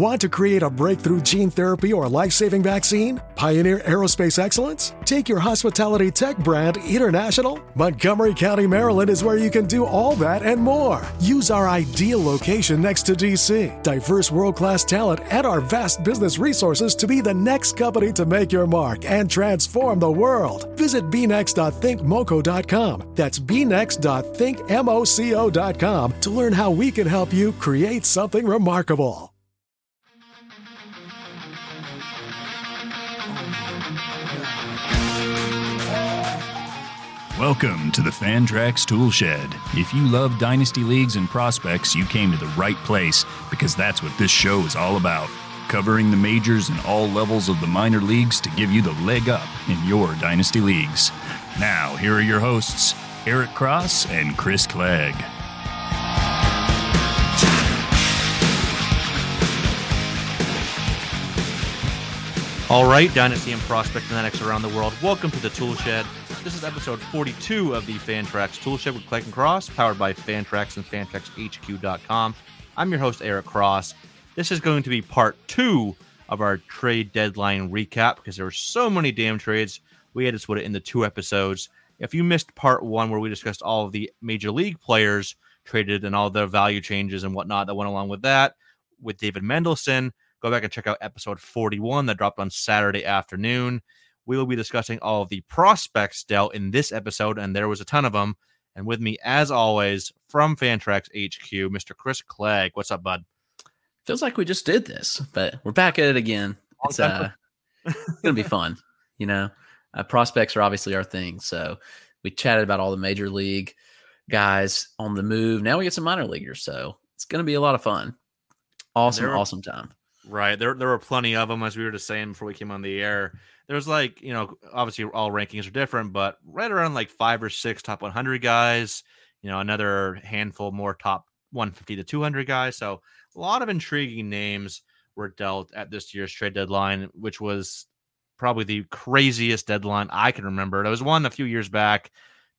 Want to create a breakthrough gene therapy or life saving vaccine? Pioneer aerospace excellence? Take your hospitality tech brand international? Montgomery County, Maryland is where you can do all that and more. Use our ideal location next to DC, diverse world class talent, and our vast business resources to be the next company to make your mark and transform the world. Visit bnext.thinkmoco.com. That's bnext.thinkmoco.com to learn how we can help you create something remarkable. Welcome to the Fantrax Toolshed. If you love dynasty leagues and prospects, you came to the right place because that's what this show is all about. Covering the majors and all levels of the minor leagues to give you the leg up in your dynasty leagues. Now, here are your hosts, Eric Cross and Chris Clegg. All right, Dynasty and Prospect Fanatics around the world, welcome to the Toolshed. This is episode 42 of the Fantrax Toolshed with and Cross, powered by Fantrax and FantraxHQ.com. I'm your host, Eric Cross. This is going to be part two of our trade deadline recap because there were so many damn trades. We had to split it into two episodes. If you missed part one, where we discussed all of the major league players traded and all the value changes and whatnot that went along with that with David Mendelson, go back and check out episode 41 that dropped on Saturday afternoon. We will be discussing all of the prospects dealt in this episode, and there was a ton of them. And with me, as always, from Fantrax HQ, Mr. Chris Clegg. What's up, bud? Feels like we just did this, but we're back at it again. It's uh, gonna be fun. You know, uh, prospects are obviously our thing. So we chatted about all the major league guys on the move. Now we get some minor leaguers, so it's gonna be a lot of fun. Awesome, There- awesome time. Right. There there were plenty of them as we were just saying before we came on the air. There's like, you know, obviously all rankings are different, but right around like five or six top 100 guys, you know, another handful more top 150 to 200 guys. So a lot of intriguing names were dealt at this year's trade deadline, which was probably the craziest deadline I can remember. There was one a few years back,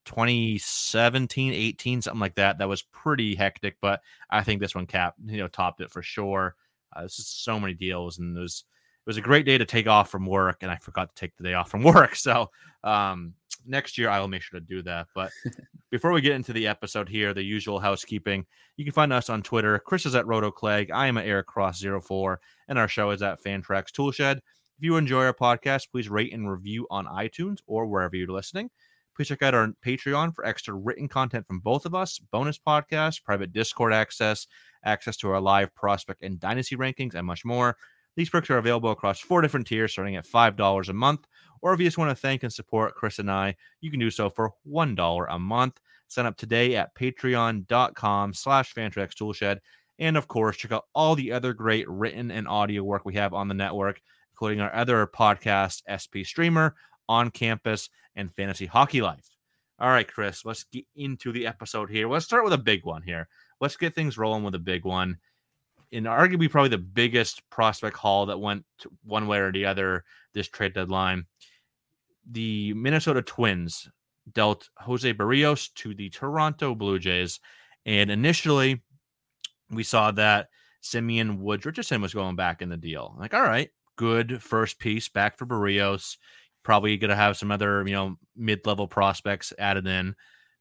2017, 18, something like that. That was pretty hectic, but I think this one capped, you know, topped it for sure. Uh, this is so many deals, and was it was a great day to take off from work, and I forgot to take the day off from work. So um, next year I will make sure to do that. But before we get into the episode here, the usual housekeeping, you can find us on Twitter. Chris is at Roto Clegg. I am at Eric Cross 04 and our show is at Fantrax Toolshed. If you enjoy our podcast, please rate and review on iTunes or wherever you're listening. Please check out our Patreon for extra written content from both of us, bonus podcasts, private Discord access, access to our live prospect and dynasty rankings, and much more. These perks are available across four different tiers, starting at $5 a month. Or if you just want to thank and support Chris and I, you can do so for $1 a month. Sign up today at patreon.com slash Fantrax Toolshed. And of course, check out all the other great written and audio work we have on the network, including our other podcast, SP Streamer, On Campus, and Fantasy Hockey Life. All right, Chris, let's get into the episode here. Let's start with a big one here. Let's get things rolling with a big one. In arguably probably the biggest prospect haul that went one way or the other this trade deadline, the Minnesota Twins dealt Jose Berrios to the Toronto Blue Jays. And initially, we saw that Simeon Woods Richardson was going back in the deal. Like, all right, good first piece back for Berrios. Probably going to have some other, you know, mid level prospects added in.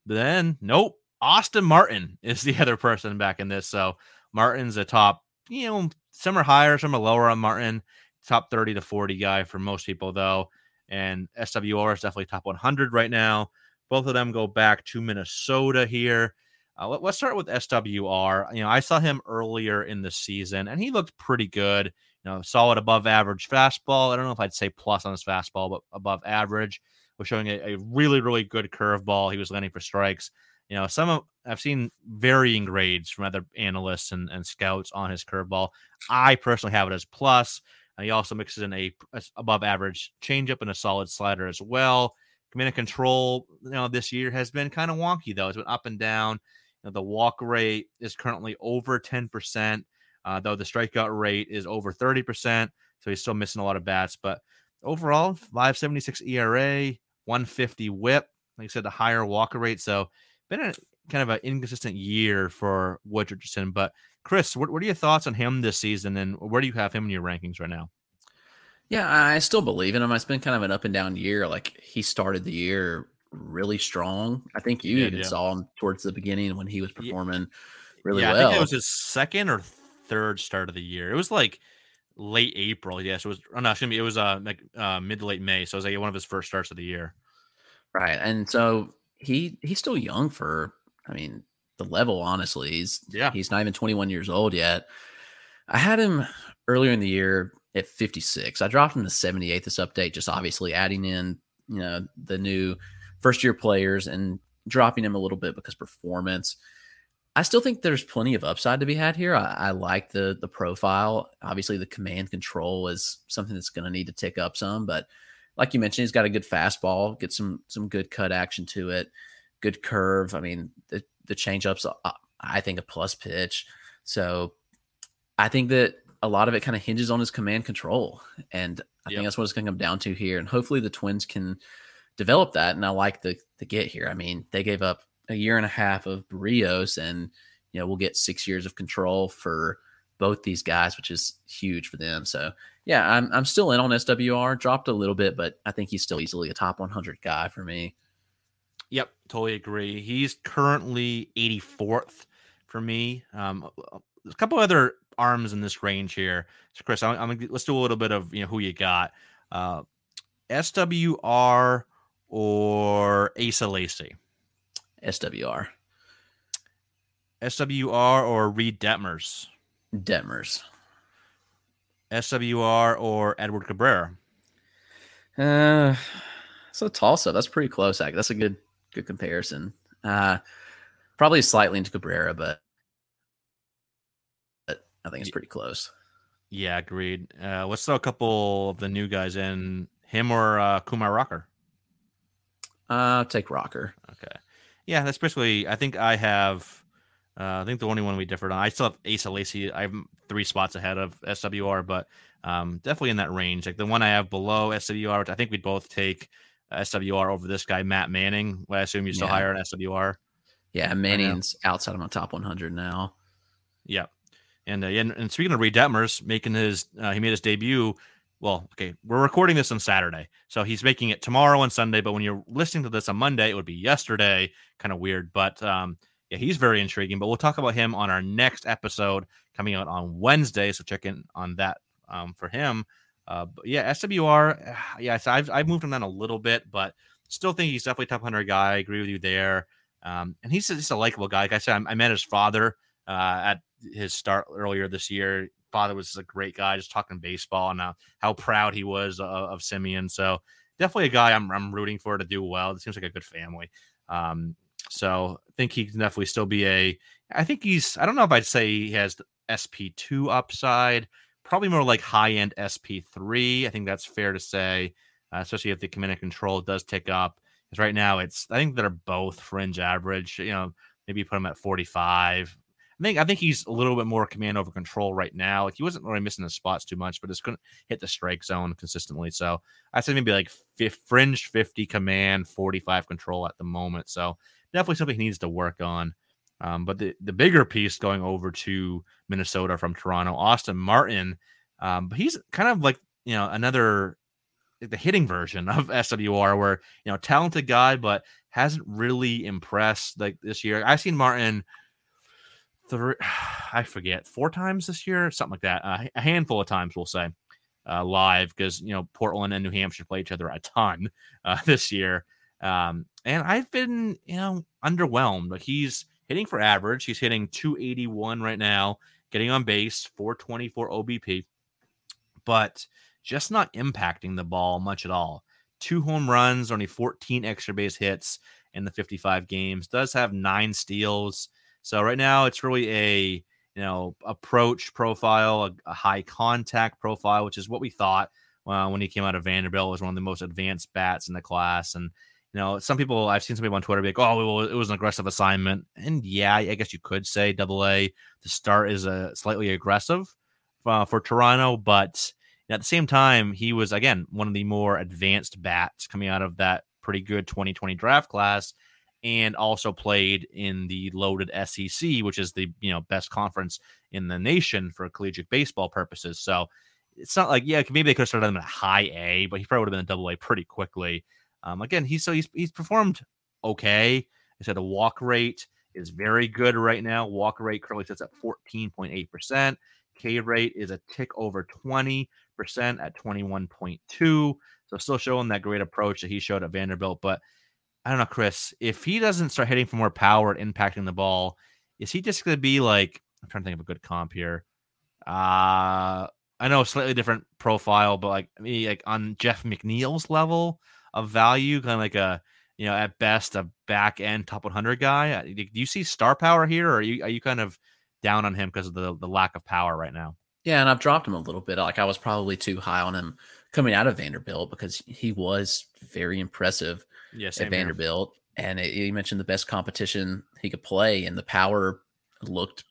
But then, nope, Austin Martin is the other person back in this. So Martin's a top, you know, some are higher, some are lower on Martin. Top 30 to 40 guy for most people, though. And SWR is definitely top 100 right now. Both of them go back to Minnesota here. Uh, let, us start with SWR. You know, I saw him earlier in the season, and he looked pretty good. You know, solid above average fastball. I don't know if I'd say plus on his fastball, but above average. Was showing a, a really, really good curveball. He was landing for strikes. You know, some of I've seen varying grades from other analysts and, and scouts on his curveball. I personally have it as plus. Uh, he also mixes in a, a above average changeup and a solid slider as well. Command and control, you know, this year has been kind of wonky though. It's been up and down. You know, the walk rate is currently over 10%, uh, though the strikeout rate is over 30%. So he's still missing a lot of bats. But overall, 576 ERA, 150 whip. Like I said, the higher walker rate. So been a kind of an inconsistent year for Wood Richardson. But Chris, what, what are your thoughts on him this season and where do you have him in your rankings right now? Yeah, I still believe in him. It's been kind of an up and down year. Like he started the year really strong. I think you even yeah. saw him towards the beginning when he was performing really yeah, well. I think it was his second or third start of the year. It was like late April. Yes, it was. Oh, no, excuse me. It was uh like uh, mid to late May. So it was like one of his first starts of the year. Right, and so he he's still young for. I mean, the level. Honestly, he's yeah. He's not even 21 years old yet. I had him earlier in the year at 56. I dropped him to 78 this update, just obviously adding in, you know, the new first year players and dropping him a little bit because performance. I still think there's plenty of upside to be had here. I, I like the the profile. Obviously, the command control is something that's going to need to tick up some, but like you mentioned, he's got a good fastball, get some some good cut action to it, good curve. I mean, the the changeup's I think a plus pitch. So I think that a lot of it kind of hinges on his command control. And I yep. think that's what it's going to come down to here. And hopefully the Twins can develop that. And I like the, the get here. I mean, they gave up a year and a half of Berrios and, you know, we'll get six years of control for both these guys, which is huge for them. So yeah, I'm, I'm still in on SWR dropped a little bit, but I think he's still easily a top 100 guy for me. Yep. Totally agree. He's currently 84th for me. Um, a couple other arms in this range here. So, Chris, I'm, I'm let's do a little bit of you know who you got. Uh, SWR or Asa Lacy? SWR. SWR or Reid Detmers? Detmers. SWR or Edward Cabrera? Uh, so up. That's pretty close. That's a good good comparison. Uh, probably slightly into Cabrera, but I think it's pretty close. Yeah, agreed. Uh, let's throw a couple of the new guys in. Him or uh, Kumar Rocker? Uh, take Rocker. Okay. Yeah, that's basically. I think I have. Uh, I think the only one we differed on. I still have Asa Lacy. I'm three spots ahead of SWR, but um, definitely in that range. Like the one I have below SWR, which I think we'd both take SWR over this guy, Matt Manning. I assume you're still yeah. higher on SWR. Yeah, Manning's outside of my top 100 now. Yeah. And, uh, and, and speaking of Reid Detmers making his uh, he made his debut. Well, okay, we're recording this on Saturday, so he's making it tomorrow and Sunday. But when you're listening to this on Monday, it would be yesterday. Kind of weird, but um, yeah, he's very intriguing. But we'll talk about him on our next episode coming out on Wednesday. So check in on that um, for him. Uh, but yeah, SWR, yeah, so I've I've moved him down a little bit, but still think he's definitely top hundred guy. I agree with you there. Um, and he's just a likable guy. Like I said, I, I met his father uh, at his start earlier this year. Father was a great guy, just talking baseball and how, how proud he was of, of Simeon. So definitely a guy I'm, I'm rooting for to do well. It seems like a good family. Um, so I think he can definitely still be a. I think he's. I don't know if I'd say he has SP two upside. Probably more like high end SP three. I think that's fair to say, uh, especially if the command and control does tick up. Because right now it's. I think they're both fringe average. You know, maybe put him at forty five. I think I think he's a little bit more command over control right now. Like he wasn't really missing the spots too much, but just couldn't hit the strike zone consistently. So I say maybe like fringe 50 command, 45 control at the moment. So definitely something he needs to work on. Um, but the, the bigger piece going over to Minnesota from Toronto, Austin Martin, um, but he's kind of like you know another the hitting version of SWR, where you know talented guy, but hasn't really impressed like this year. I've seen Martin three, I forget, four times this year, something like that. Uh, a handful of times, we'll say, uh, live because you know Portland and New Hampshire play each other a ton uh, this year. Um, and I've been, you know, underwhelmed. He's hitting for average. He's hitting 281 right now, getting on base, 424 OBP, but just not impacting the ball much at all. two home runs, only 14 extra base hits in the 55 games. Does have nine steals. So right now it's really a you know approach profile, a, a high contact profile, which is what we thought uh, when he came out of Vanderbilt. Was one of the most advanced bats in the class, and you know some people I've seen some people on Twitter be like, "Oh, it was an aggressive assignment," and yeah, I guess you could say Double A to start is a slightly aggressive uh, for Toronto, but at the same time, he was again one of the more advanced bats coming out of that pretty good 2020 draft class and also played in the loaded SEC, which is the you know best conference in the nation for collegiate baseball purposes. So it's not like yeah, maybe they could have started him at a high A, but he probably would have been a double A pretty quickly. Um, again, he's so he's he's performed okay. I said the walk rate is very good right now. Walk rate currently sits at 14.8 percent. K rate is a tick over 20 percent at 21.2. So still showing that great approach that he showed at Vanderbilt. But I don't know, Chris, if he doesn't start hitting for more power and impacting the ball, is he just going to be like, I'm trying to think of a good comp here. Uh, I know slightly different profile, but like me, like on Jeff McNeil's level of value, kind of like a, you know, at best a back end top 100 guy. Do you see star power here, or are you are you kind of down on him because of the the lack of power right now? Yeah, and I've dropped him a little bit. Like I was probably too high on him coming out of Vanderbilt because he was very impressive yes, at Vanderbilt. Here. And it, you mentioned the best competition he could play, and the power looked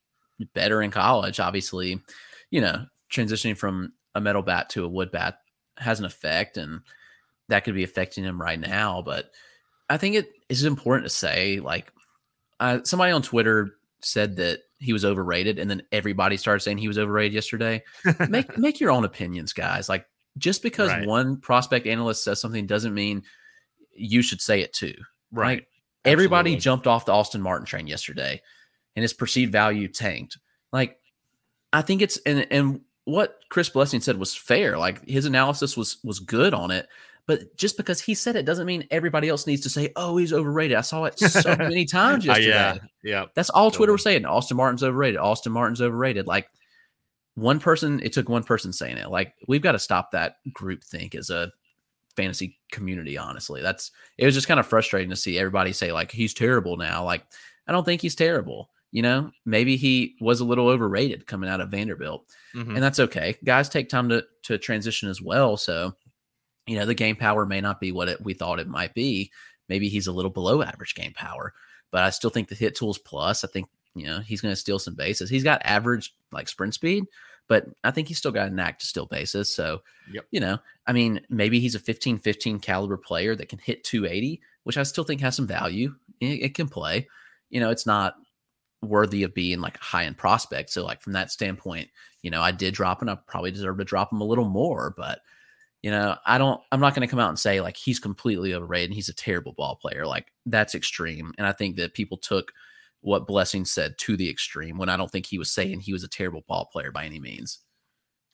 better in college. Obviously, you know, transitioning from a metal bat to a wood bat has an effect, and that could be affecting him right now. But I think it is important to say, like, uh, somebody on Twitter said that he was overrated, and then everybody started saying he was overrated yesterday. make make your own opinions, guys. Like just because right. one prospect analyst says something doesn't mean you should say it too. Right. Like, everybody jumped off the Austin Martin train yesterday, and his perceived value tanked. Like I think it's and and what Chris Blessing said was fair. Like his analysis was was good on it. But just because he said it doesn't mean everybody else needs to say, "Oh, he's overrated." I saw it so many times yesterday. Uh, yeah, yeah. That's all Twitter was saying. Austin Martin's overrated. Austin Martin's overrated. Like one person, it took one person saying it. Like we've got to stop that group think as a fantasy community. Honestly, that's it was just kind of frustrating to see everybody say like he's terrible now. Like I don't think he's terrible. You know, maybe he was a little overrated coming out of Vanderbilt, mm-hmm. and that's okay. Guys take time to to transition as well. So you know, the game power may not be what it, we thought it might be. Maybe he's a little below average game power, but I still think the hit tools plus, I think, you know, he's going to steal some bases. He's got average like sprint speed, but I think he's still got a knack to steal bases. So, yep. you know, I mean, maybe he's a 15 15 caliber player that can hit 280, which I still think has some value. It, it can play. You know, it's not worthy of being like a high end prospect. So, like, from that standpoint, you know, I did drop him. I probably deserve to drop him a little more, but you know, I don't, I'm not going to come out and say like he's completely overrated and he's a terrible ball player. Like that's extreme. And I think that people took what Blessing said to the extreme when I don't think he was saying he was a terrible ball player by any means.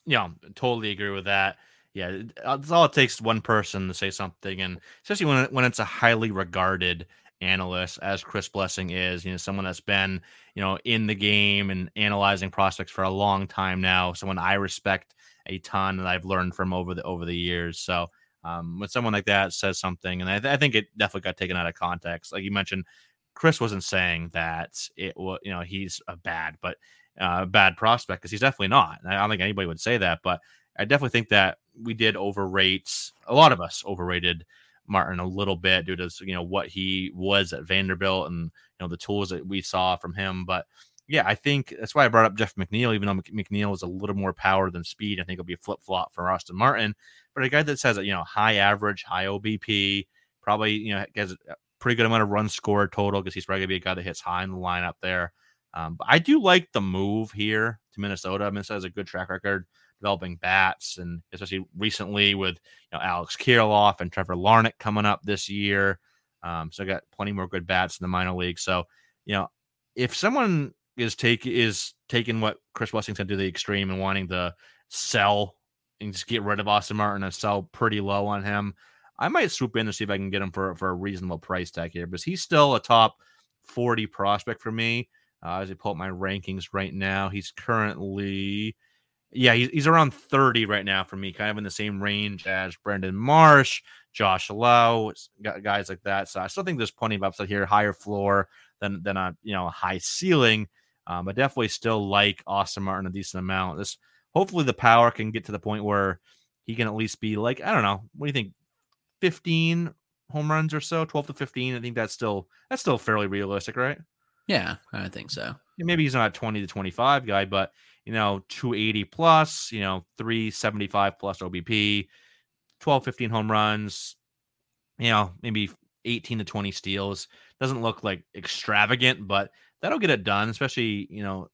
Yeah, totally agree with that. Yeah, it's uh, all it takes one person to say something, and especially when when it's a highly regarded analyst, as Chris Blessing is, you know, someone that's been you know in the game and analyzing prospects for a long time now, someone I respect a ton that I've learned from over the over the years. So um, when someone like that says something, and I, th- I, think it definitely got taken out of context. Like you mentioned, Chris wasn't saying that it was you know he's a bad but uh, bad prospect because he's definitely not. I don't think anybody would say that, but I definitely think that we did overrate a lot of us overrated Martin a little bit due to you know what he was at Vanderbilt and you know the tools that we saw from him, but yeah, I think that's why I brought up Jeff McNeil, even though McNeil is a little more power than speed. I think it'll be a flip flop for Austin Martin. But a guy that says, you know, high average, high OBP, probably, you know, has a pretty good amount of runs scored total because he's probably going to be a guy that hits high in the lineup there. Um, but I do like the move here to Minnesota. Minnesota has a good track record developing bats, and especially recently with you know Alex Kirilloff and Trevor Larnach coming up this year. Um, so I got plenty more good bats in the minor league. So you know, if someone is take is taking what Chris Washington to the extreme and wanting to sell and just get rid of Austin Martin and sell pretty low on him. I might swoop in to see if I can get him for for a reasonable price tag here, because he's still a top 40 prospect for me. Uh, as I pull up my rankings right now, he's currently Yeah, he's, he's around 30 right now for me, kind of in the same range as Brandon Marsh, Josh Lowe, guys like that. So I still think there's plenty of upside here, higher floor than than a you know a high ceiling. Um, but definitely still like Austin Martin a decent amount. This hopefully the power can get to the point where he can at least be like I don't know. What do you think? 15 home runs or so, 12 to 15. I think that's still that's still fairly realistic, right? Yeah, I think so. Maybe he's not a 20 to 25 guy, but you know, 280 plus, you know, 375 plus OBP, 12, 15 home runs, you know, maybe 18 to 20 steals. Doesn't look like extravagant, but that'll get it done, especially, you know,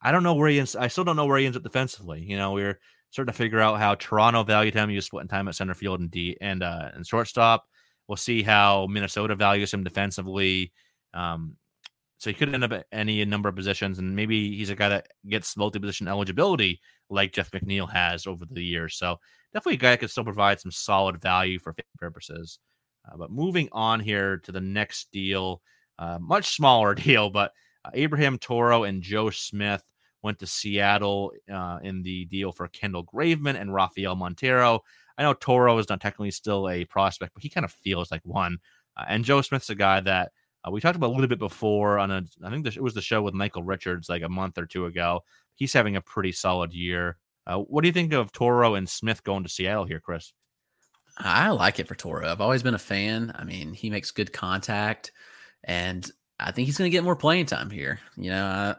I don't know where he ends. I still don't know where he ends up defensively. You know, we are starting to figure out how Toronto valued him. He was splitting time at center field and D and uh and shortstop. We'll see how Minnesota values him defensively. Um, so he could end up at any number of positions, and maybe he's a guy that gets multi-position eligibility like Jeff McNeil has over the years. So definitely a guy that could still provide some solid value for purposes. Uh, but moving on here to the next deal, uh, much smaller deal, but Abraham Toro and Joe Smith went to Seattle uh, in the deal for Kendall Graveman and Rafael Montero. I know Toro is not technically still a prospect, but he kind of feels like one. Uh, and Joe Smith's a guy that uh, we talked about a little bit before on a, I think this, it was the show with Michael Richards like a month or two ago. He's having a pretty solid year. Uh, what do you think of Toro and Smith going to Seattle here, Chris? I like it for Toro. I've always been a fan. I mean, he makes good contact, and I think he's going to get more playing time here. You know, I,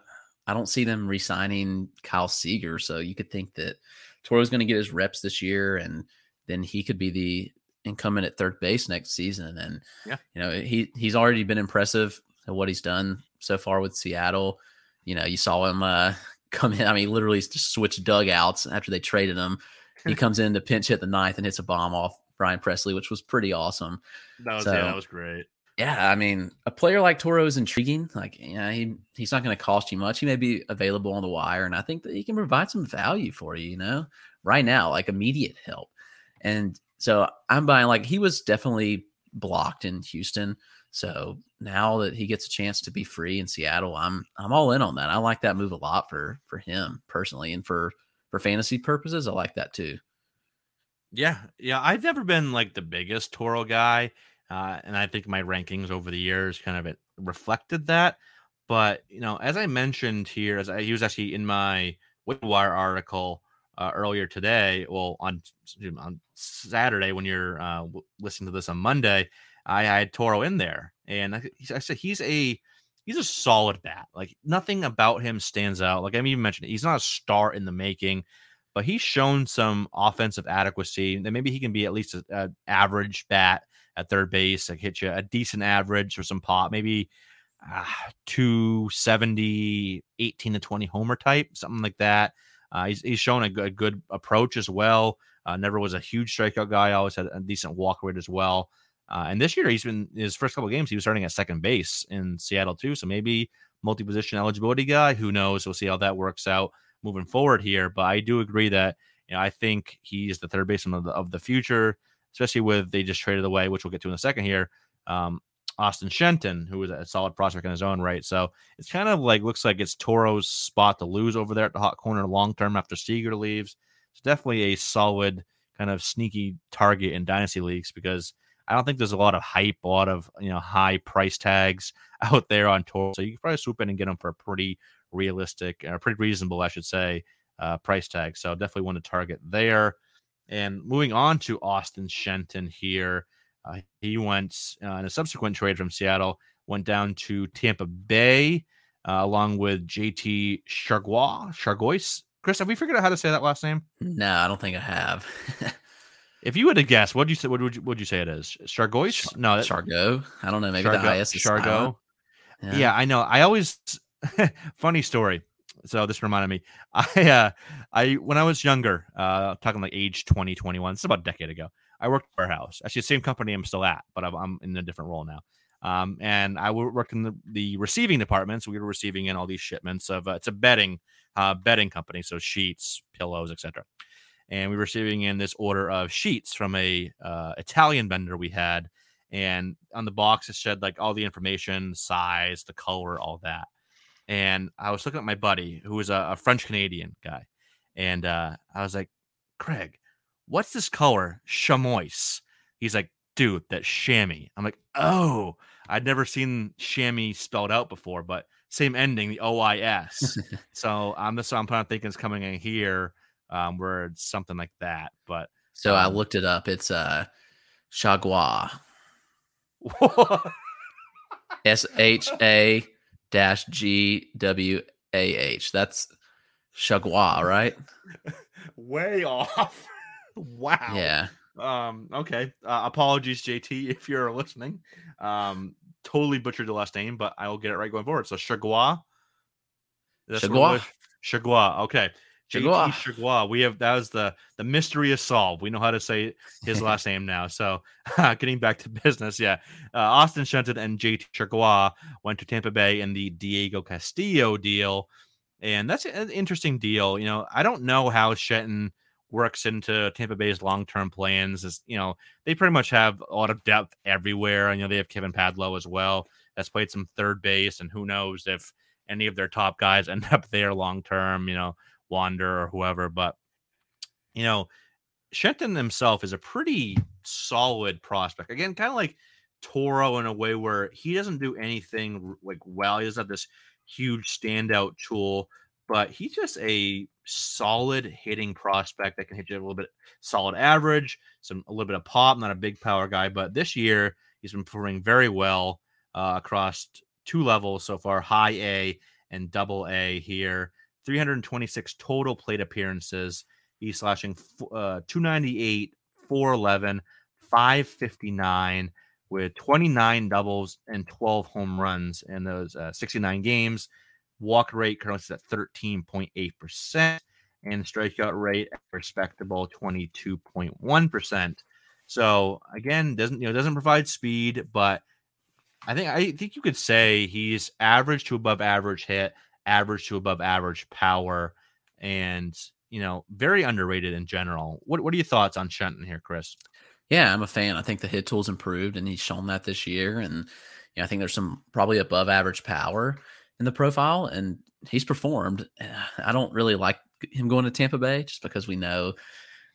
I don't see them re-signing Kyle Seager, so you could think that Toro's going to get his reps this year, and then he could be the incumbent at third base next season. And yeah, you know, he he's already been impressive at what he's done so far with Seattle. You know, you saw him uh, come in. I mean, literally just switch dugouts after they traded him. He comes in to pinch hit the ninth and hits a bomb off Brian Pressly, which was pretty awesome. That was so, yeah, that was great. Yeah, I mean, a player like Toro is intriguing. Like, yeah, he he's not going to cost you much. He may be available on the wire, and I think that he can provide some value for you. You know, right now, like immediate help. And so I'm buying like he was definitely blocked in Houston. So now that he gets a chance to be free in Seattle, I'm I'm all in on that. I like that move a lot for for him personally, and for for fantasy purposes, I like that too. Yeah, yeah. I've never been like the biggest Toro guy, uh, and I think my rankings over the years kind of reflected that. But you know, as I mentioned here, as I he was actually in my Wire article uh, earlier today. Well, on on Saturday when you're uh, listening to this on Monday, I had Toro in there, and I, I said he's a he's a solid bat. Like nothing about him stands out. Like I even mentioned, he's not a star in the making, but he's shown some offensive adequacy. That maybe he can be at least an average bat at third base, like hit you a decent average or some pop, maybe uh, 270, 18 to 20 homer type, something like that. Uh, he's, he's shown a, a, good approach as well. Uh, never was a huge strikeout guy. Always had a decent walk rate as well. Uh, and this year, he's been his first couple games. He was starting at second base in Seattle too. So maybe multi-position eligibility guy. Who knows? We'll see how that works out moving forward here. But I do agree that you know, I think he's the third baseman of the, of the future, especially with they just traded away, which we'll get to in a second here. Um, Austin Shenton, who is a solid prospect in his own right. So it's kind of like looks like it's Toro's spot to lose over there at the hot corner long term after Seager leaves. It's definitely a solid kind of sneaky target in dynasty leagues because I don't think there's a lot of hype, a lot of you know high price tags out there on Toro. So you can probably swoop in and get them for a pretty realistic or pretty reasonable, I should say, uh, price tag. So definitely want to target there. And moving on to Austin Shenton here. Uh, he went uh, in a subsequent trade from Seattle, went down to Tampa Bay uh, along with JT Chargois. Chargois. Chris, have we figured out how to say that last name? No, I don't think I have. if you would have guessed, what would you say? What would you, would you say it is? Chargois? Char- no, that, Chargo. I don't know. Maybe Chargo, the IS is Chargo. Yeah. yeah, I know. I always funny story. So this reminded me. I uh I when I was younger, uh talking like age 20, 21, it's about a decade ago. I worked warehouse. Actually, the same company I'm still at, but I'm, I'm in a different role now. Um, and I worked in the, the receiving department, so we were receiving in all these shipments of uh, it's a bedding uh, bedding company, so sheets, pillows, etc. And we were receiving in this order of sheets from a uh, Italian vendor we had, and on the box it said like all the information, size, the color, all that. And I was looking at my buddy who was a, a French Canadian guy, and uh, I was like, Craig, what's this color? Chamois. He's like, dude, that's chamois. I'm like, oh, I'd never seen chamois spelled out before, but same ending, the O I S. so I'm just I'm kind of thinking it's coming in here, um, where it's something like that. But so um, I looked it up. It's uh Chagua. S H A dash G W A H. That's Chagua, right? Way off. wow. Yeah. Um, okay. Uh, apologies, JT, if you're listening. Um, totally butchered the last name, but I will get it right going forward. So Chagua. Chagua. Chagua. Okay. JT Chargois. We have that was the the mystery is solved. We know how to say his last name now. So getting back to business, yeah. Uh, Austin Shenton and JT Chargois went to Tampa Bay in the Diego Castillo deal, and that's an interesting deal. You know, I don't know how Shenton works into Tampa Bay's long term plans. Is you know they pretty much have a lot of depth everywhere. You know they have Kevin Padlo as well. That's played some third base, and who knows if any of their top guys end up there long term. You know, Wander or whoever. But you know, Shenton himself is a pretty solid prospect. Again, kind of like Toro in a way where he doesn't do anything like well. He doesn't have this huge standout tool, but he's just a solid hitting prospect that can hit you a little bit solid average, some a little bit of pop. Not a big power guy, but this year he's been performing very well uh, across two levels so far, high A and double A here. 326 total plate appearances. He's slashing uh, 298, 411, 559 with 29 doubles and 12 home runs in those uh, 69 games. Walk rate currently at 13.8%, and strikeout rate respectable 22.1%. So again, doesn't you know doesn't provide speed, but I think I think you could say he's average to above average hit, average to above average power, and you know very underrated in general. What what are your thoughts on Shenton here, Chris? Yeah, I'm a fan. I think the hit tool's improved, and he's shown that this year. And you know, I think there's some probably above average power in the profile, and he's performed. I don't really like him going to Tampa Bay just because we know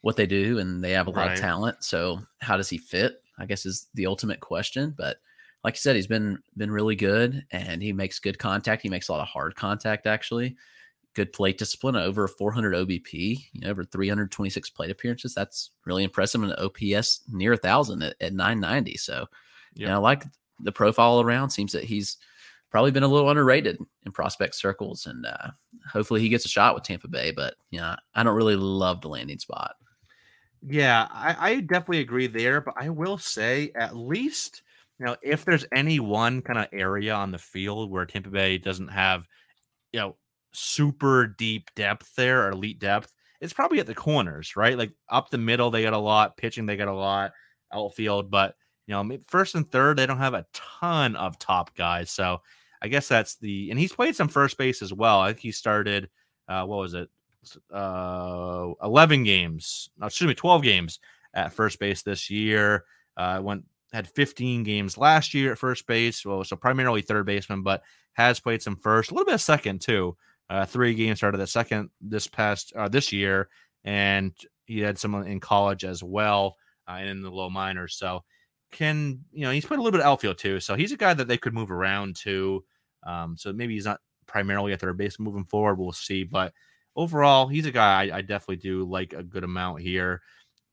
what they do and they have a lot right. of talent. So how does he fit? I guess is the ultimate question. But like you said, he's been been really good and he makes good contact. He makes a lot of hard contact actually. Good plate discipline, over 400 OBP, you know, over 326 plate appearances. That's really impressive. And OPS near a thousand at, at 990. So, yep. you know, I like the profile around. Seems that he's probably been a little underrated in prospect circles, and uh, hopefully he gets a shot with Tampa Bay. But you know, I don't really love the landing spot. Yeah, I, I definitely agree there, but I will say at least you know if there's any one kind of area on the field where Tampa Bay doesn't have you know super deep depth there or elite depth, it's probably at the corners, right? Like up the middle, they got a lot. Pitching, they got a lot. Outfield, but you know, first and third, they don't have a ton of top guys. So I guess that's the and he's played some first base as well. I think he started uh what was it? Uh 11 games. Excuse me, 12 games at first base this year. Uh went had 15 games last year at first base. Well, so primarily third baseman, but has played some first, a little bit of second too. Uh, three games started the second this past uh, this year, and he had some in college as well, uh, and in the low minors. So can you know he's played a little bit of outfield too, so he's a guy that they could move around to. Um, so maybe he's not primarily a third base moving forward. We'll see, but overall, he's a guy I, I, definitely do like a good amount here.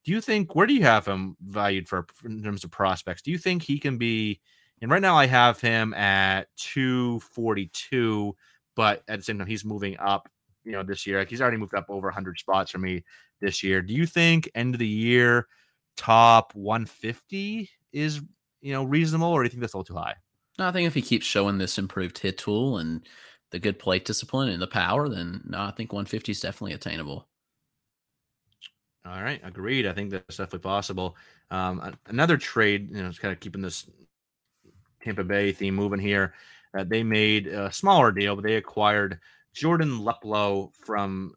Do you think where do you have him valued for in terms of prospects? Do you think he can be? And right now, I have him at two forty two, but at the same time, he's moving up. You know, this year, like he's already moved up over hundred spots for me this year. Do you think end of the year top one fifty is you know reasonable, or do you think that's a little too high? No, I think if he keeps showing this improved hit tool and the good plate discipline and the power, then no, I think 150 is definitely attainable. All right, agreed. I think that's definitely possible. Um, another trade, you know, it's kind of keeping this Tampa Bay theme moving here. Uh, they made a smaller deal, but they acquired Jordan Luplow from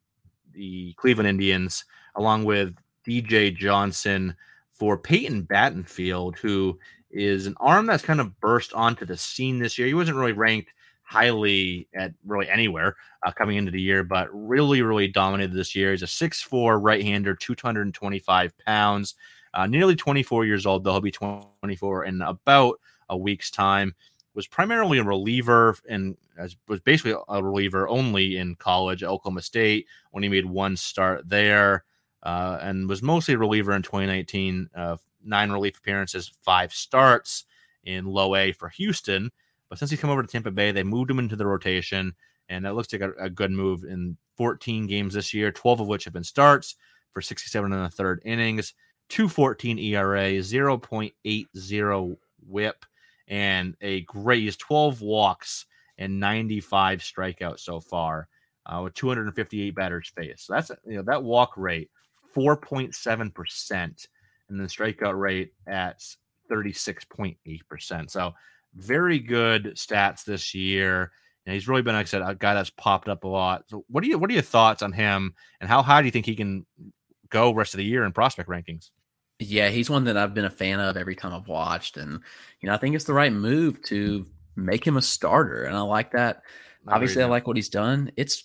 the Cleveland Indians, along with DJ Johnson for Peyton Battenfield, who is an arm that's kind of burst onto the scene this year. He wasn't really ranked highly at really anywhere uh, coming into the year, but really, really dominated this year. He's a 6'4 right hander, 225 pounds, uh, nearly 24 years old, though he'll be 24 in about a week's time. Was primarily a reliever and was basically a reliever only in college at Oklahoma State when he made one start there, uh, and was mostly a reliever in 2019. Uh, nine relief appearances, five starts in low A for Houston. But since he's come over to Tampa Bay, they moved him into the rotation, and that looks like a, a good move in 14 games this year, 12 of which have been starts for 67 and a third innings, 214 ERA, 0.80 whip, and a great, he's 12 walks and 95 strikeouts so far uh, with 258 batters faced. So that's, you know, that walk rate, 4.7%, and the strikeout rate at 36.8%. So very good stats this year. And he's really been, like I said, a guy that's popped up a lot. So what do you what are your thoughts on him and how high do you think he can go rest of the year in prospect rankings? Yeah, he's one that I've been a fan of every time I've watched. And, you know, I think it's the right move to make him a starter. And I like that. I Obviously, I like what he's done. It's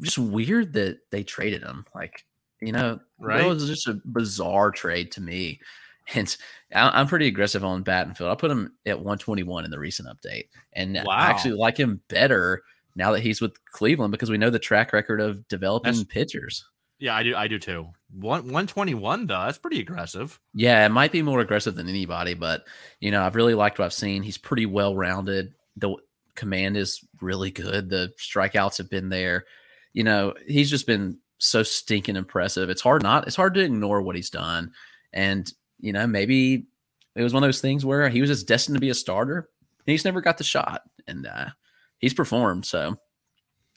just weird that they traded him. Like, you know, right? it was just a bizarre trade to me. And I'm pretty aggressive on Battenfield. I put him at 121 in the recent update. And wow. I actually like him better now that he's with Cleveland because we know the track record of developing That's, pitchers. Yeah, I do. I do too. One 121 though. That's pretty aggressive. Yeah, it might be more aggressive than anybody, but you know, I've really liked what I've seen. He's pretty well rounded. The command is really good. The strikeouts have been there. You know, he's just been so stinking impressive. It's hard not. It's hard to ignore what he's done. And you know, maybe it was one of those things where he was just destined to be a starter. he's never got the shot, and uh, he's performed. So,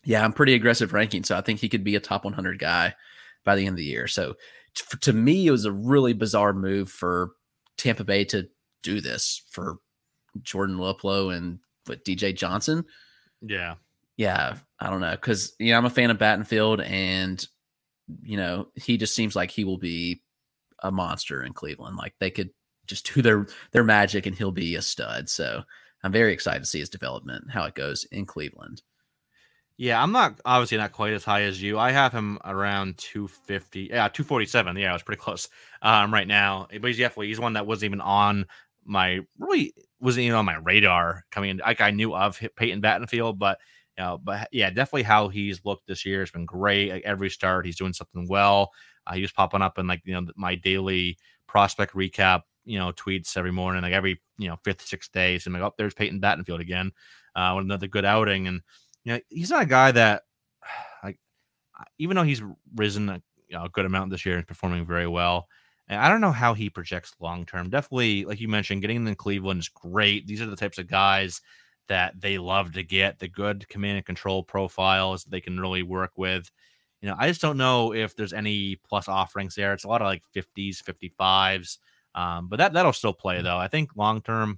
yeah, I'm pretty aggressive ranking. So I think he could be a top 100 guy by the end of the year. So t- to me, it was a really bizarre move for Tampa Bay to do this for Jordan Luplow and what DJ Johnson. Yeah. Yeah. I don't know. Cause, you know, I'm a fan of Battenfield and, you know, he just seems like he will be a monster in Cleveland. Like they could just do their, their magic and he'll be a stud. So I'm very excited to see his development, how it goes in Cleveland. Yeah, I'm not obviously not quite as high as you. I have him around 250. Yeah, 247. Yeah, I was pretty close um, right now. But he's definitely he's one that wasn't even on my really wasn't even on my radar coming in. Like I knew of Peyton Battenfield, but you know, but yeah, definitely how he's looked this year has been great. Like every start, he's doing something well. Uh, he was popping up in like you know my daily prospect recap, you know, tweets every morning, like every you know fifth, sixth days. So I'm like, oh, there's Peyton Battenfield again uh, with another good outing and you know, he's not a guy that, like, even though he's risen a, you know, a good amount this year and performing very well, and I don't know how he projects long term. Definitely, like you mentioned, getting in Cleveland is great. These are the types of guys that they love to get the good command and control profiles they can really work with. You know, I just don't know if there's any plus offerings there. It's a lot of like 50s, 55s. Um, but that that'll still play though. I think long term,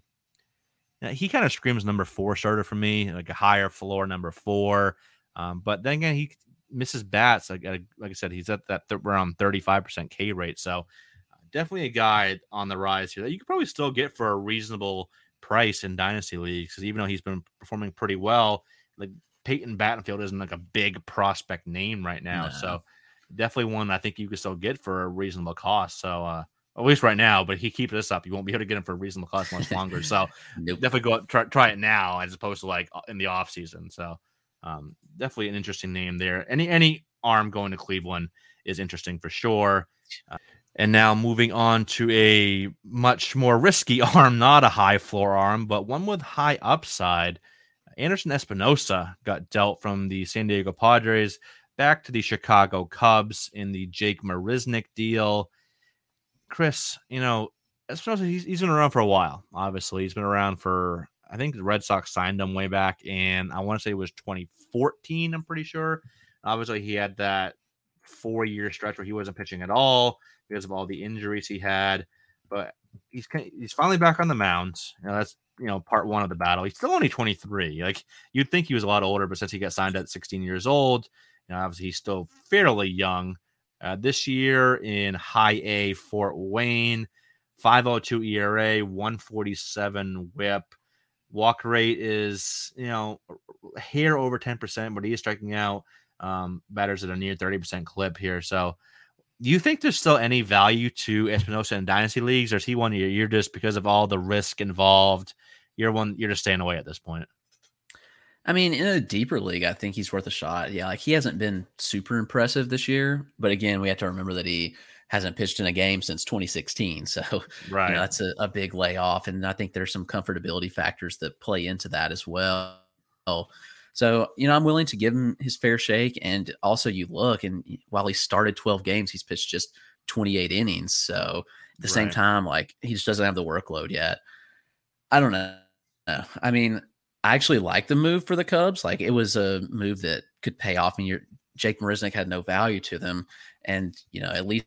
he kind of screams number four starter for me, like a higher floor number four. Um, but then again, he misses bats. Like, like I said, he's at that th- around 35% K rate. So uh, definitely a guy on the rise here that you could probably still get for a reasonable price in dynasty leagues. Because even though he's been performing pretty well, like Peyton Battenfield isn't like a big prospect name right now. No. So definitely one I think you could still get for a reasonable cost. So uh, at least right now. But he keeps this up, you won't be able to get him for a reasonable cost much longer. So nope. definitely go try, try it now as opposed to like in the off season. So um, definitely an interesting name there. Any any arm going to Cleveland is interesting for sure. Uh, and now moving on to a much more risky arm, not a high floor arm, but one with high upside. Anderson Espinoza got dealt from the San Diego Padres back to the Chicago Cubs in the Jake Marisnick deal. Chris, you know, Espinoza, he's, he's been around for a while. Obviously, he's been around for I think the Red Sox signed him way back, and I want to say it was 2014. I'm pretty sure. Obviously, he had that four year stretch where he wasn't pitching at all because of all the injuries he had. But he's he's finally back on the mound. You know, that's you know part one of the battle. He's still only 23. Like you'd think he was a lot older, but since he got signed at 16 years old, you know, obviously he's still fairly young. Uh, this year in High A Fort Wayne, 502 ERA, 147 WHIP, Walk rate is, you know, hair over 10%, but he is striking out um, batters at a near 30% clip here. So, do you think there's still any value to Espinoza in dynasty leagues, or is he one year? You're just because of all the risk involved, you're one. You're just staying away at this point. I mean, in a deeper league, I think he's worth a shot. Yeah, like he hasn't been super impressive this year, but again, we have to remember that he hasn't pitched in a game since 2016. So right. You know, that's a, a big layoff. And I think there's some comfortability factors that play into that as well. So, you know, I'm willing to give him his fair shake. And also, you look, and while he started 12 games, he's pitched just 28 innings. So, at the right. same time, like he just doesn't have the workload yet. I don't know. Uh, I mean, I actually like the move for the Cubs. Like it was a move that could pay off. I mean, Jake Marisnick had no value to them. And, you know, at least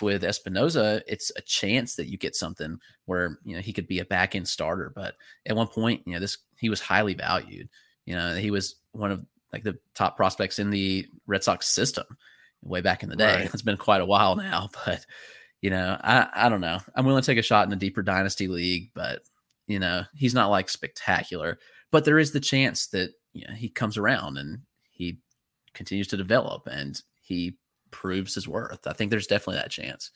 with Espinoza, it's a chance that you get something where you know he could be a back end starter. But at one point, you know, this he was highly valued. You know, he was one of like the top prospects in the Red Sox system way back in the day. Right. It's been quite a while now, but you know, I I don't know. I'm willing to take a shot in a deeper dynasty league, but you know, he's not like spectacular. But there is the chance that you know he comes around and he continues to develop and he proves his worth. I think there's definitely that chance.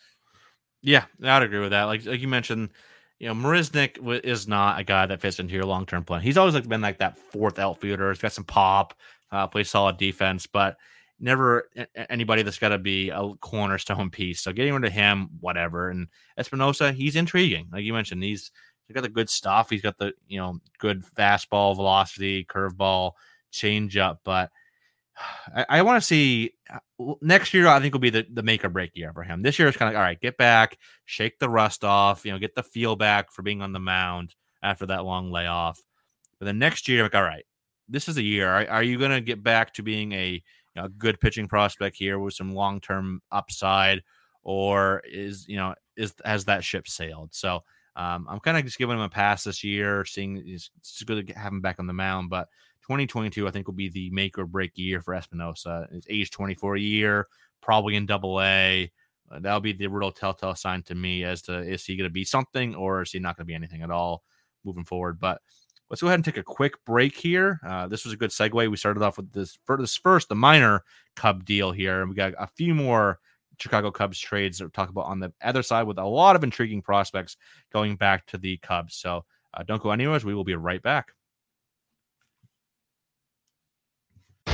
Yeah, I'd agree with that. Like like you mentioned, you know, Marisnick is not a guy that fits into your long term plan. He's always like been like that fourth outfielder. He's got some pop, uh, plays solid defense, but never anybody that's got to be a cornerstone piece. So getting rid of him, whatever. And Espinoza, he's intriguing. Like you mentioned, he's he's got the good stuff. He's got the you know good fastball velocity, curveball, changeup, but I, I want to see uh, next year. I think will be the, the make or break year for him. This year is kind of all right. Get back, shake the rust off. You know, get the feel back for being on the mound after that long layoff. But then next year, like all right, this is a year. Are, are you going to get back to being a you know, good pitching prospect here with some long term upside, or is you know is has that ship sailed? So. Um, I'm kind of just giving him a pass this year, seeing it's, good to have him back on the mound, but 2022, I think, will be the make or break year for Espinoza. It's age 24 a year, probably in double A. Uh, that'll be the real telltale sign to me as to is he going to be something or is he not going to be anything at all moving forward. But let's go ahead and take a quick break here. Uh, this was a good segue. We started off with this, for this first, the minor Cub deal here. And we got a few more Chicago Cubs trades to talk about on the other side with a lot of intriguing prospects going back to the Cubs. So uh, don't go anywhere. We will be right back.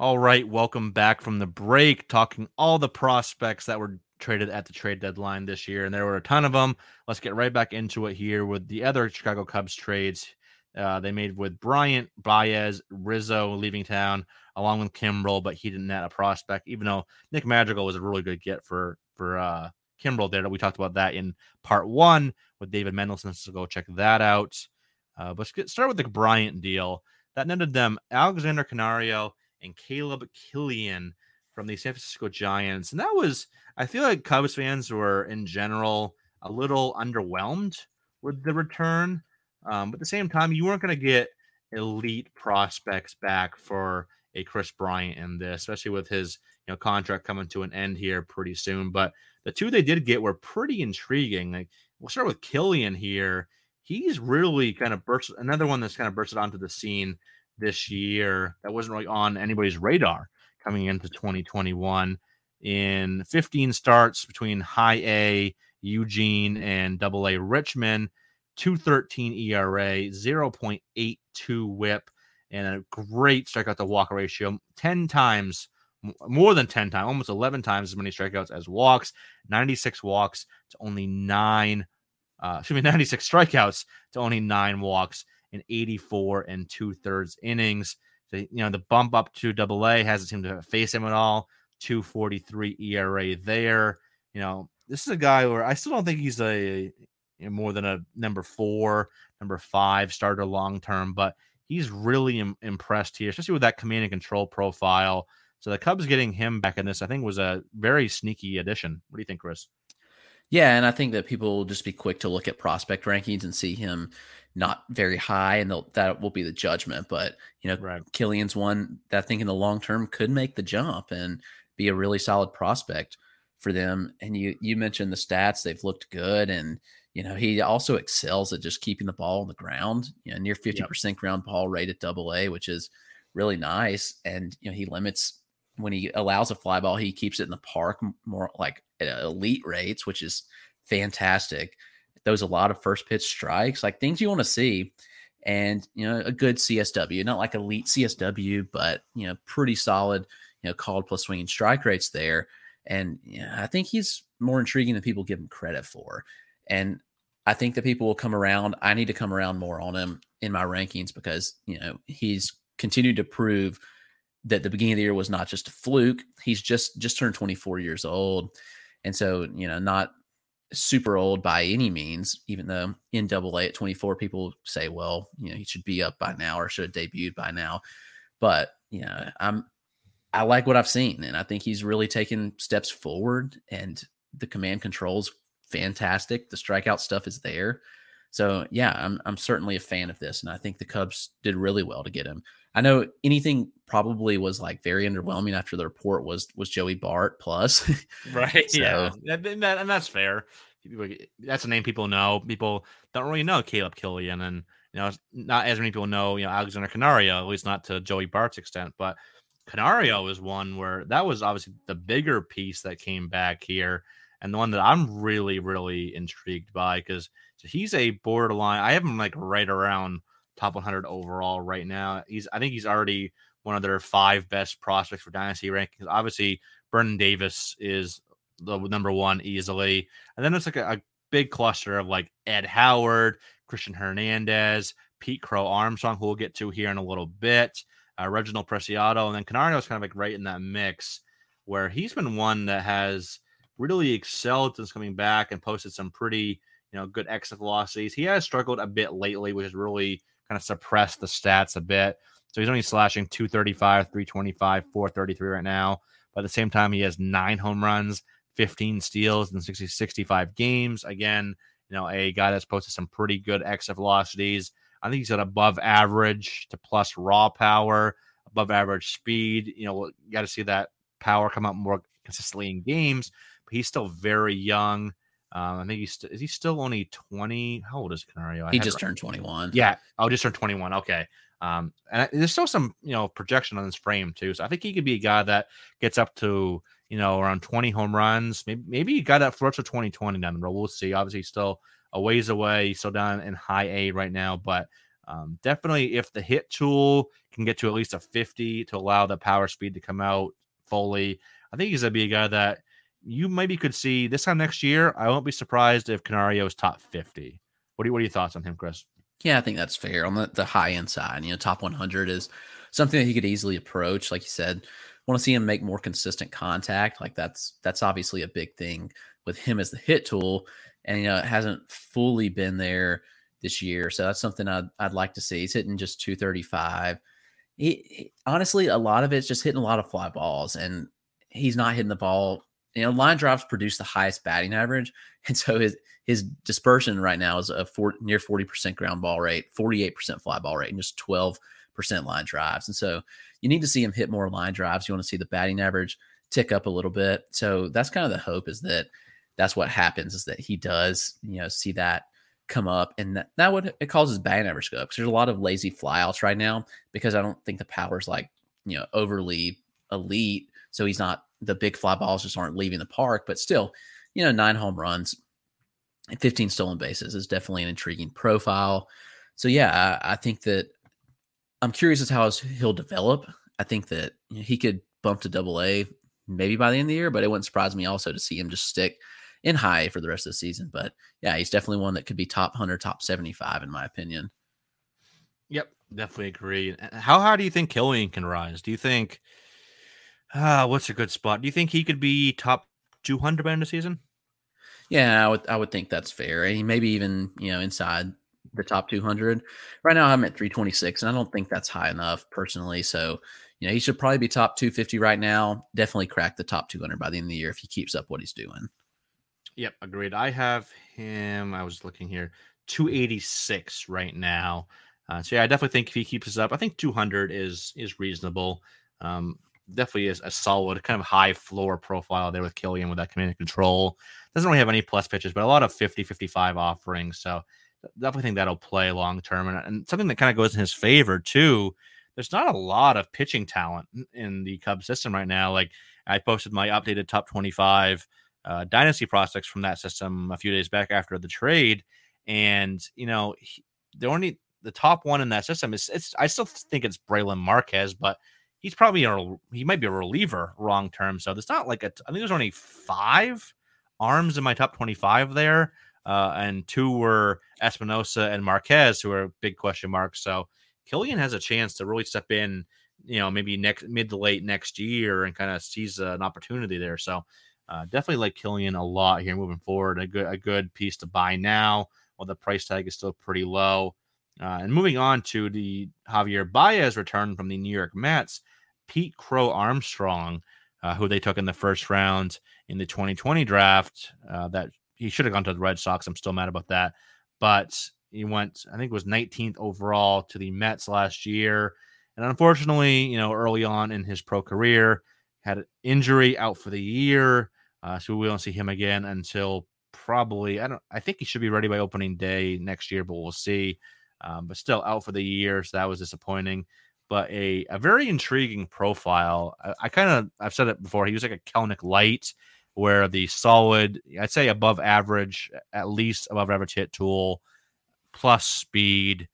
All right, welcome back from the break, talking all the prospects that were traded at the trade deadline this year, and there were a ton of them. Let's get right back into it here with the other Chicago Cubs trades uh, they made with Bryant, Baez, Rizzo leaving town, along with Kimbrel, but he didn't net a prospect, even though Nick Madrigal was a really good get for for uh, Kimbrel there. We talked about that in part one with David Mendelson, so go check that out. Uh, but let's get start with the Bryant deal that netted them Alexander Canario and Caleb Kilian from the San Francisco Giants. And that was, I feel like Cubs fans were in general a little underwhelmed with the return. Um, but at the same time, you weren't going to get elite prospects back for a Kris Bryant in this, especially with his you know contract coming to an end here pretty soon. But the two they did get were pretty intriguing. Like we'll start with Killian here. He's really kind of burst another one that's kind of bursted onto the scene this year that wasn't really on anybody's radar coming into 2021. In 15 starts between high A, Eugene, and double A Richmond, 213 ERA, 0.82 whip, and a great strikeout to walk ratio 10 times more than 10 times, almost 11 times as many strikeouts as walks, 96 walks to only nine, uh, excuse me, 96 strikeouts to only nine walks in 84 and two thirds innings. So, you know, the bump up to double A hasn't seemed to face him at all. 243 ERA there. You know, this is a guy where I still don't think he's a, more than a number four, number five starter long term, but he's really Im- impressed here, especially with that command and control profile. So the Cubs getting him back in this, I think, was a very sneaky addition. What do you think, Chris? Yeah, and I think that people will just be quick to look at prospect rankings and see him not very high, and that will be the judgment. But you know, right. Kilian's one that I think in the long term could make the jump and be a really solid prospect for them. And you you mentioned the stats; they've looked good, and you know he also excels at just keeping the ball on the ground. You know, near fifty yep. percent ground ball rate at Double A, which is really nice. And you know he limits when he allows a fly ball, he keeps it in the park more like at uh, elite rates, which is fantastic. Those a lot of first pitch strikes, like things you want to see. And you know, a good CSW, not like elite CSW, but you know, pretty solid, you know, called plus swinging strike rates there. And you know, I think he's more intriguing than people give him credit for. And I think that people will come around. I need to come around more on him in my rankings because you know he's continued to prove that the beginning of the year was not just a fluke. He's just just turned 24 years old, and so you know not super old by any means. Even though in Double A at 24, people say, well, you know, he should be up by now or should have debuted by now. But you know, I'm I like what I've seen, and I think he's really taken steps forward. And the command controls fantastic. The strikeout stuff is there. So yeah, I'm I'm certainly a fan of this, and I think the Cubs did really well to get him. I know anything probably was like very underwhelming after the report was was Joey Bart plus. right. so, yeah. And, that, and that's fair. That's a name people know. People don't really know Caleb Kilian, and you know, not as many people know, you know, Alexander Canario, at least not to Joey Bart's extent. But Canario is one where that was obviously the bigger piece that came back here, and the one that I'm really, really intrigued by because he's a borderline. I have him like right around top 100 overall right now. He's I think he's already one of their five best prospects for dynasty rankings. Obviously, Brennen Davis is the number one easily, and then it's like a, a big cluster of like Ed Howard, Christian Hernandez, Pete Crow Armstrong, who we'll get to here in a little bit, uh, Reginald Preciado, and then Canario is kind of like right in that mix where he's been one that has really excelled since coming back and posted some pretty you know good exit velocities. He has struggled a bit lately, which is really kind of suppressed the stats a bit. So he's only slashing 235, 325, 433 right now. But at the same time, he has nine home runs, 15 steals in 60, 65 games. Again, you know, a guy that's posted some pretty good exit velocities. I think he's at above average to plus raw power, above average speed. You know, you got to see that power come out more consistently in games, but he's still very young. Um, I think he's st- is he still only 20? How old is Canario? I he just turned 21. Yeah. Oh, just turned 21. Okay. Um, and I, there's still some, you know, projection on his frame too. So I think he could be a guy that gets up to, you know, around 20 home runs. Maybe maybe he got that flirts with 2020 down the road. We'll see. Obviously, he's still a ways away. He's still down in high A right now, but um, definitely if the hit tool can get to at least a 50 to allow the power speed to come out fully, I think he's gonna be a guy that you maybe could see this time next year. I won't be surprised if Canario is top 50. What are, what are your thoughts on him, Chris? Yeah, I think that's fair on the, the high end side. You know, top 100 is something that he could easily approach. Like you said, want to see him make more consistent contact. Like that's that's obviously a big thing with him as the hit tool, and you know it hasn't fully been there this year. So that's something I'd I'd like to see. He's hitting just 235. He, he honestly, a lot of it's just hitting a lot of fly balls, and he's not hitting the ball you know, line drives produce the highest batting average, and so his his dispersion right now is a four, near forty percent ground ball rate, forty eight percent fly ball rate, and just twelve percent line drives. And so you need to see him hit more line drives. You want to see the batting average tick up a little bit. So that's kind of the hope is that that's what happens is that he does you know see that come up and that, that would it causes batting average to go up because there's a lot of lazy flyouts right now because I don't think the power's like you know overly elite. So he's not the big fly balls just aren't leaving the park, but still, you know, nine home runs and 15 stolen bases is definitely an intriguing profile. So yeah, I, I think that I'm curious as how he'll develop. I think that you know, he could bump to double A maybe by the end of the year, but it wouldn't surprise me also to see him just stick in high for the rest of the season. But yeah, he's definitely one that could be top 100, top 75 in my opinion. Yep, definitely agree. How high do you think Kilian can rise? Do you think Ah, what's a good spot? Do you think he could be top 200 by end of season? Yeah, I would I would think that's fair. Maybe even you know inside the top 200. Right now, I'm at 326, and I don't think that's high enough personally. So, you know, he should probably be top 250 right now. Definitely crack the top 200 by the end of the year if he keeps up what he's doing. Yep, agreed. I have him. I was looking here, 286 right now. Uh, so yeah, I definitely think if he keeps this up, I think 200 is is reasonable. Um, definitely is a solid kind of high floor profile there with Kilian with that command and control. Doesn't really have any plus pitches, but a lot of 50, 55 offerings. So definitely think that'll play long term. And, and something that kind of goes in his favor too. There's not a lot of pitching talent in the Cubs system right now. Like I posted my updated top 25 uh, dynasty prospects from that system a few days back after the trade, and you know he, the only the top one in that system is it's. I still think it's Brailyn Marquez, but he's probably a he might be a reliever long term. So there's not like a. I think there's only five arms in my top 25 there uh, and two were Espinoza and Marquez, who are big question marks. So Kilian has a chance to really step in, you know, maybe next mid to late next year and kind of seize uh, an opportunity there. So uh, definitely like Kilian a lot here moving forward. A good a good piece to buy now, while the price tag is still pretty low. Uh, and moving on to the Javier Baez return from the New York Mets, Pete Crow Armstrong, uh, who they took in the first round in the 2020 draft, uh, that he should have gone to the Red Sox. I'm still mad about that. But he went, I think it was 19th overall to the Mets last year. And unfortunately, you know, early on in his pro career, had an injury out for the year. Uh, so we won't see him again until probably, I don't, I think he should be ready by opening day next year, but we'll see. Um, but still out for the year. So that was disappointing. But a, a very intriguing profile. I, I kind of, I've said it before. He was like a Kelenic light where the solid, I'd say above average, at least above average hit tool, plus speed,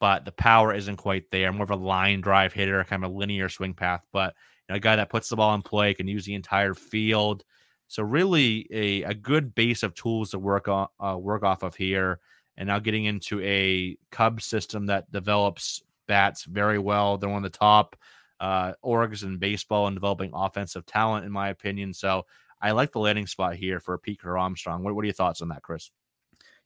but the power isn't quite there. More of a line drive hitter, kind of a linear swing path, but you know, a guy that puts the ball in play can use the entire field. So really, a, a good base of tools to work on uh, work off of here. And now getting into a Cub system that develops bats very well. They're one of the top uh, orgs in baseball and developing offensive talent, in my opinion. So I like the landing spot here for Pete Armstrong. What, what are your thoughts on that, Chris?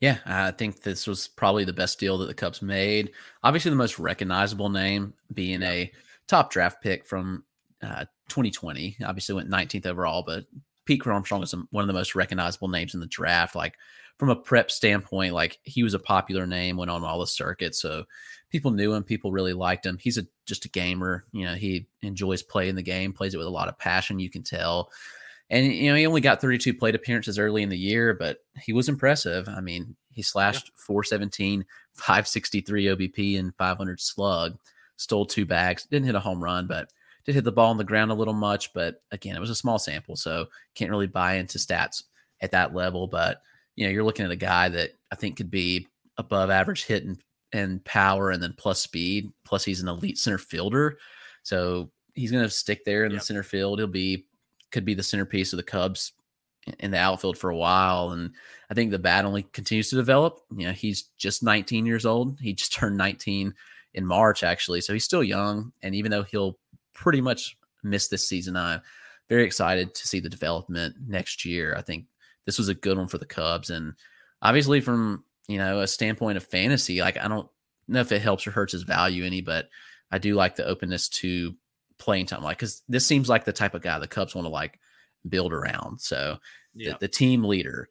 Yeah, I think this was probably the best deal that the Cubs made. Obviously, the most recognizable name being a top draft pick from uh, 2020. Obviously, went 19th overall, but Pete Armstrong is one of the most recognizable names in the draft. Like from a prep standpoint, like he was a popular name, went on all the circuits, so people knew him. People really liked him. He's a just a gamer. You know, he enjoys playing the game, plays it with a lot of passion. You can tell. And you know, he only got 32 plate appearances early in the year, but he was impressive. I mean, he slashed yeah. 417, 563 OBP, and 500 slug. Stole two bags. Didn't hit a home run, but did hit the ball on the ground a little much. But again, it was a small sample, so can't really buy into stats at that level. But you know, you're looking at a guy that I think could be above average hit and, and power, and then plus speed. Plus, he's an elite center fielder, so he's going to stick there in yep. the center field. He'll be could be the centerpiece of the Cubs in the outfield for a while. And I think the bat only continues to develop. You know, he's just 19 years old. He just turned 19 in March, actually. So he's still young. And even though he'll pretty much miss this season, I'm very excited to see the development next year. I think this was a good one for the Cubs. And obviously, from, you know, a standpoint of fantasy, like I don't know if it helps or hurts his value any, but I do like the openness to playing time like because this seems like the type of guy the Cubs want to like build around. So yeah. the, the, team leader,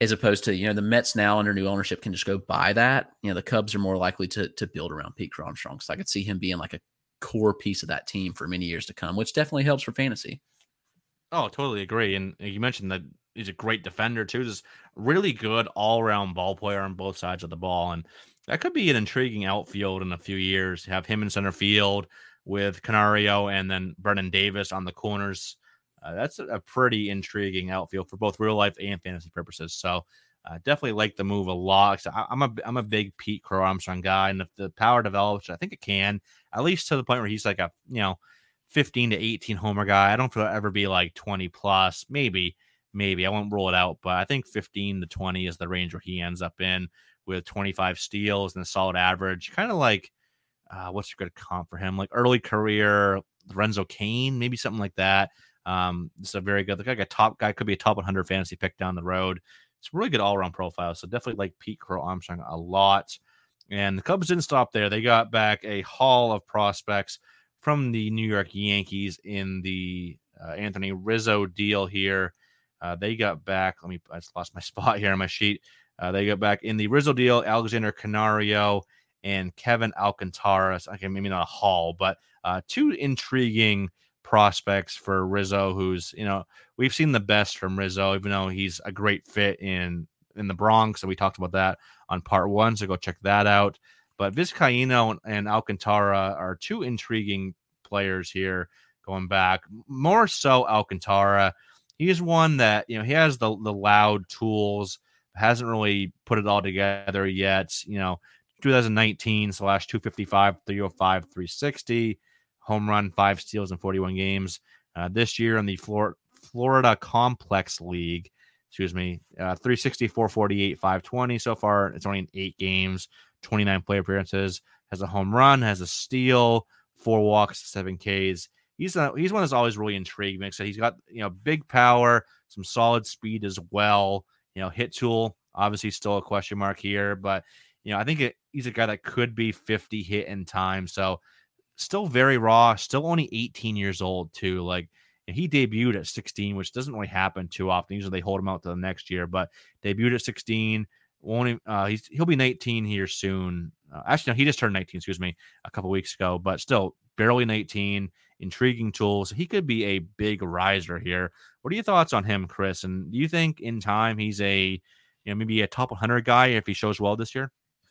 as opposed to you know the Mets now under new ownership can just go buy that. You know the Cubs are more likely to to build around Pete Armstrong. So I could see him being like a core piece of that team for many years to come, which definitely helps for fantasy. Oh, totally agree. And you mentioned that he's a great defender too. Just really good all around ball player on both sides of the ball, and that could be an intriguing outfield in a few years. Have him in center field with Canario and then Brennen Davis on the corners. Uh, that's a, pretty intriguing outfield for both real life and fantasy purposes. So uh, definitely like the move a lot. So I, am a I'm a big Pete Crow Armstrong guy, and if the power develops, I think it can at least to the point where he's like a you know 15 to 18 homer guy. I don't it'll ever be like 20 plus, maybe maybe I won't rule it out, but I think 15 to 20 is the range where he ends up in with 25 steals and a solid average, kind of like uh, what's a good comp for him? Like early career Lorenzo Cain, maybe something like that. Um, is a very good, like a top guy, could be a top 100 fantasy pick down the road. it's really good all around profile. So definitely like Pete Crow Armstrong a lot. And the Cubs didn't stop there. They got back a haul of prospects from the New York Yankees in the uh, Anthony Rizzo deal here. Uh, they got back. Let me. I just lost my spot here on my sheet. Uh, they got back in the Rizzo deal. Alexander Canario and Kevin Alcantara. Okay, maybe not a haul, but uh, two intriguing prospects for Rizzo. Who's you know we've seen the best from Rizzo, even though he's a great fit in in the Bronx. and we talked about that on part one. So go check that out. But Vizcaino and Alcantara are two intriguing players here going back. More so Alcantara. He's one that, you know, he has the the loud tools, hasn't really put it all together yet. You know, 2019 slash 255, 305, 360, home run, five steals in 41 games. Uh, this year in the Florida Florida Complex League, excuse me, uh, 360, 448, 520 so far. It's only in eight games, 29 play appearances, has a home run, has a steal, four walks, seven Ks. He's a, he's one that's always really intrigued me. So he's got you know big power, some solid speed as well. You know, hit tool obviously still a question mark here, but you know I think it, he's a guy that could be 50 hit in time. So still very raw, still only 18 years old too. Like he debuted at 16, which doesn't really happen too often. Usually they hold him out to the next year, but debuted at 16. Won't uh, he's he'll be 19 here soon. Uh, actually, no, he just turned 19. Excuse me, a couple weeks ago, but still barely 19. Intriguing tools. He could be a big riser here. What are your thoughts on him, Chris? And do you think in time he's a you know maybe a top 100 guy if he shows well this year?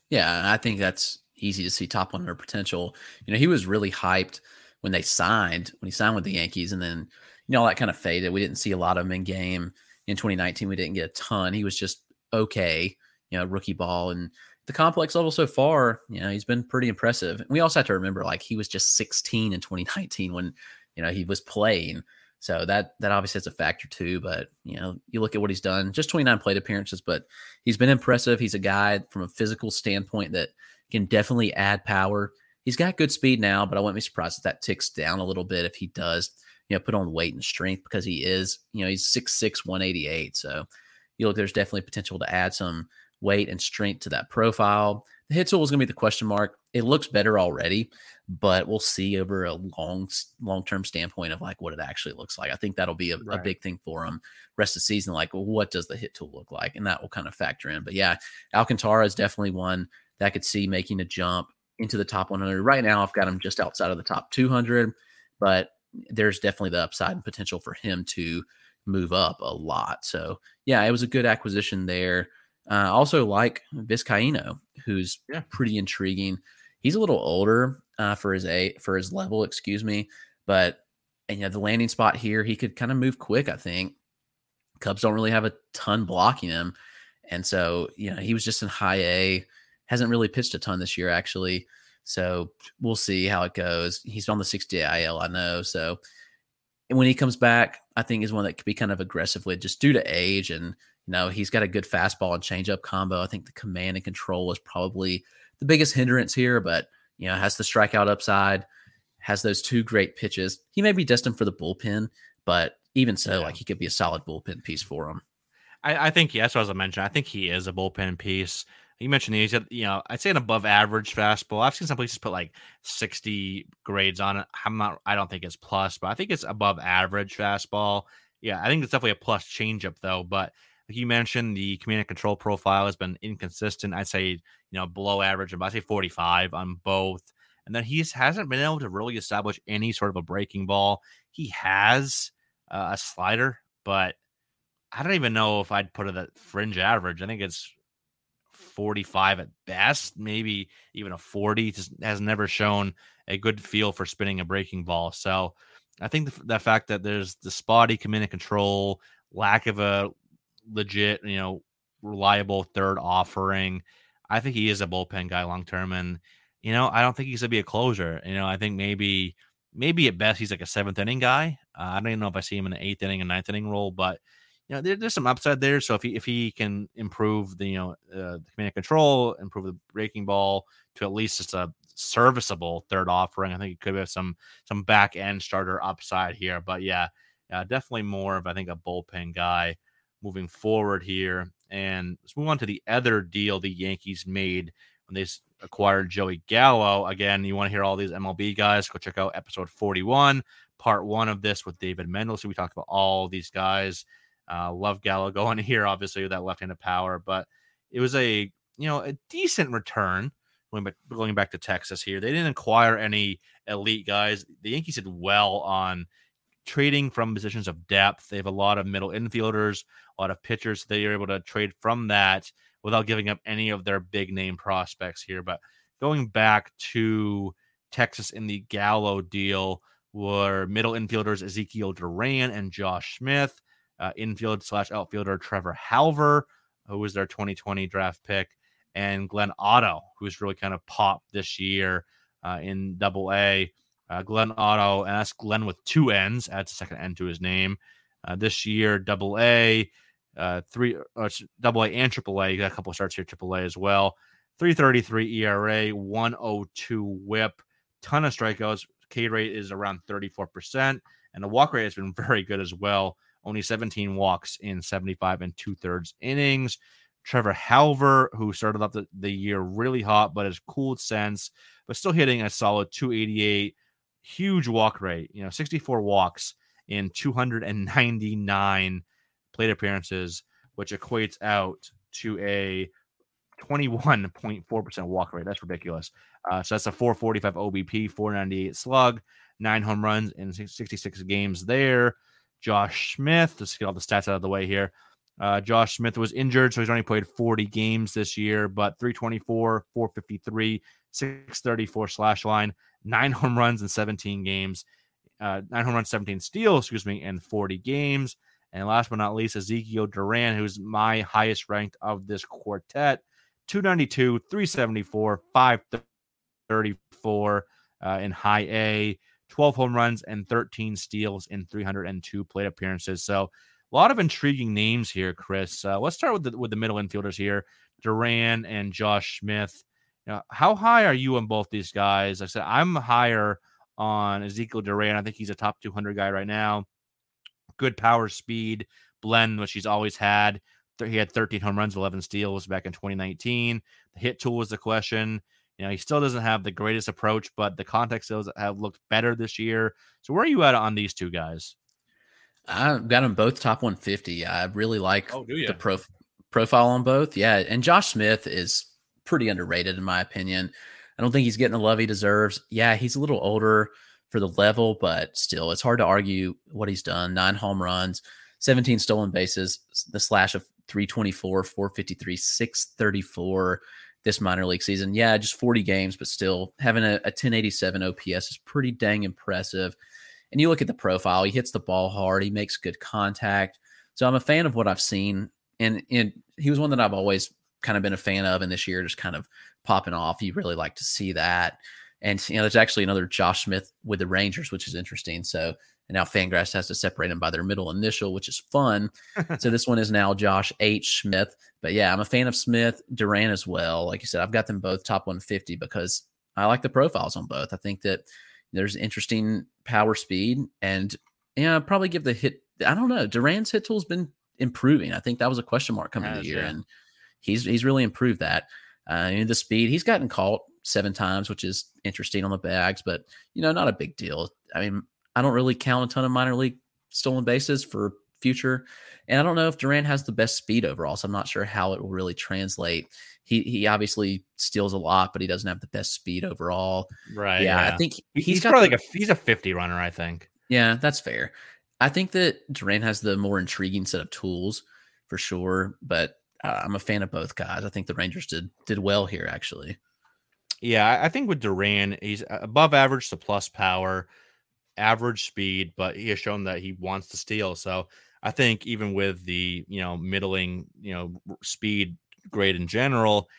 Yeah, I think that's easy to see top 100 potential. You know, he was really hyped when they signed, when he signed with the Yankees, and then, you know, all that kind of faded. We didn't see a lot of him in game. In 2019, we didn't get a ton. He was just okay, you know, rookie ball. And the complex level so far, you know, he's been pretty impressive. And we also have to remember, like, he was just 16 in 2019 when, you know, he was playing. So that that obviously has a factor too. But you know, you look at what he's done, just 29 plate appearances, but he's been impressive. He's a guy from a physical standpoint that can definitely add power. He's got good speed now, but I wouldn't be surprised if that ticks down a little bit if he does, you know, put on weight and strength because he is, you know, he's 6'6, 188. So you look, there's definitely potential to add some weight and strength to that profile. The hit tool is going to be the question mark. It looks better already, but we'll see over a long, long term standpoint of like what it actually looks like. I think that'll be a, right. a, big thing for him rest of the season. Like, well, what does the hit tool look like? And that will kind of factor in. But yeah, Alcantara is definitely one that I could see making a jump into the top 100. Right now, I've got him just outside of the top 200, but there's definitely the upside and potential for him to move up a lot. So, yeah, it was a good acquisition there. Uh, also, like Vizcaino, who's yeah. pretty intriguing. He's a little older uh, for his a for his level, excuse me, but and you know the landing spot here, he could kind of move quick. I think Cubs don't really have a ton blocking him, and so you know he was just in high A hasn't really pitched a ton this year, actually. So we'll see how it goes. He's on the 60 IL, I know. So when he comes back, I think is one that could be kind of aggressive with just due to age. And, you know, he's got a good fastball and changeup combo. I think the command and control is probably the biggest hindrance here, but, you know, has the strikeout upside, has those two great pitches. He may be destined for the bullpen, but even so, yeah. like he could be a solid bullpen piece for him. I, I think, yes, as I mentioned, I think he is a bullpen piece you mentioned these, you know, I'd say an above average fastball. I've seen some places put like 60 grades on it. I'm not, I don't think it's plus, but I think it's above average fastball. Yeah, I think it's definitely a plus changeup though. But like you mentioned, the command and control profile has been inconsistent. I'd say, you know, below average, I say 45 on both. And then he hasn't been able to really establish any sort of a breaking ball. He has uh, a slider, but I don't even know if I'd put it at fringe average. I think it's 45 at best, maybe even a 40. Just has never shown a good feel for spinning a breaking ball. So I think the, the fact that there's the spotty command and control, lack of a legit, you know, reliable third offering. I think he is a bullpen guy long term, and you know, I don't think he's gonna be a closer. You know, I think maybe, maybe at best he's like a seventh inning guy. Uh, I don't even know if I see him in an eighth inning and ninth inning role, but you know, there, there's some upside there. So if he if he can improve the you know uh, the command control, improve the breaking ball to at least just a serviceable third offering, I think it could have some some back end starter upside here. But yeah, definitely more of I think a bullpen guy moving forward here. And let's move on to the other deal the Yankees made when they acquired Joey Gallo. Again, you want to hear all these MLB guys? Go check out episode 41, part one of this with David Mendelson. We talked about all these guys. Uh, love Gallo going here, obviously, with that left handed power, but it was a you know a decent return going back, going back to Texas here. They didn't acquire any elite guys. The Yankees did well on trading from positions of depth. They have a lot of middle infielders, a lot of pitchers. They are able to trade from that without giving up any of their big name prospects here. But going back to Texas in the Gallo deal were middle infielders Ezekiel Duran and Josh Smith, uh, infield slash outfielder Trevor Hauver, who was their 2020 draft pick, and Glenn Otto, who's really kind of popped this year uh, in Double A. Uh, Glenn Otto, and that's Glenn with two N's, adds a second N to his name. Uh, this year, Double A, uh, three, uh, Double A and Triple A. You got a couple starts here, Triple A as well. 333 ERA, 102 WHIP, ton of strikeouts. K rate is around 34%, and the walk rate has been very good as well. Only 17 walks in 75 and two thirds innings. Trevor Hauver, who started off the, the year really hot, but has cooled since, but still hitting a solid 288. Huge walk rate, you know, 64 walks in 299 plate appearances, which equates out to a 21.4% walk rate. That's ridiculous. Uh, so that's a 445 OBP, 498 slug, nine home runs in 66 games there. Josh Smith, let's get all the stats out of the way here. Uh, Josh Smith was injured, so he's only played 40 games this year, but 324, 453, 634 slash line, nine home runs in 17 games, uh, nine home runs, 17 steals, excuse me, in 40 games. And last but not least, Ezekiel Duran, who's my highest ranked of this quartet, 292, 374, 534 uh, in high A, 12 home runs and 13 steals in 302 plate appearances. So a lot of intriguing names here, Chris. Uh, let's start with the with the middle infielders here, Duran and Josh Smith. You know, how high are you on both these guys? Like I said I'm higher on Ezekiel Duran. I think he's a top 200 guy right now. Good power, speed, blend, which he's always had. He had 13 home runs, 11 steals back in 2019. The hit tool was the question. You know, he still doesn't have the greatest approach, but the contact skills have looked better this year. So where are you at on these two guys? I've got them both top 150. I really like oh, the prof- profile on both. Yeah. And Josh Smith is pretty underrated, in my opinion. I don't think he's getting the love he deserves. Yeah, he's a little older for the level, but still, it's hard to argue what he's done. Nine home runs, 17 stolen bases, the slash of 324, 453, 634 this minor league season. Yeah, just 40 games, but still having a, a 1087 OPS is pretty dang impressive. And you look at the profile, he hits the ball hard, he makes good contact. So I'm a fan of what I've seen. And, and he was one that I've always kind of been a fan of. And this year, just kind of popping off. You really like to see that. And, you know, there's actually another Josh Smith with the Rangers, which is interesting. So, and now Fangraphs has to separate them by their middle initial, which is fun. so this one is now Josh H. Smith. But yeah, I'm a fan of Smith, Duran as well. Like you said, I've got them both top 150 because I like the profiles on both. I think that there's interesting power speed and yeah, probably give the hit. I don't know. Duran's hit tool's been improving. I think that was a question mark coming to the year, yeah. and he's he's really improved that. Uh, the speed he's gotten caught seven times, which is interesting on the bags, but you know, not a big deal. I mean, I don't really count a ton of minor league stolen bases for future, and I don't know if Duran has the best speed overall, so I'm not sure how it will really translate he he obviously steals a lot, but he doesn't have the best speed overall. Right. Yeah, yeah. I think he's, he's probably the, like a he's a 50 runner, I think. Yeah, that's fair. I think that Duran has the more intriguing set of tools for sure, but uh, I'm a fan of both guys. I think the Rangers did did well here actually. Yeah, I think with Duran, he's above average to plus power, average speed, but he has shown that he wants to steal. So I think even with the you know middling you know speed grade in general.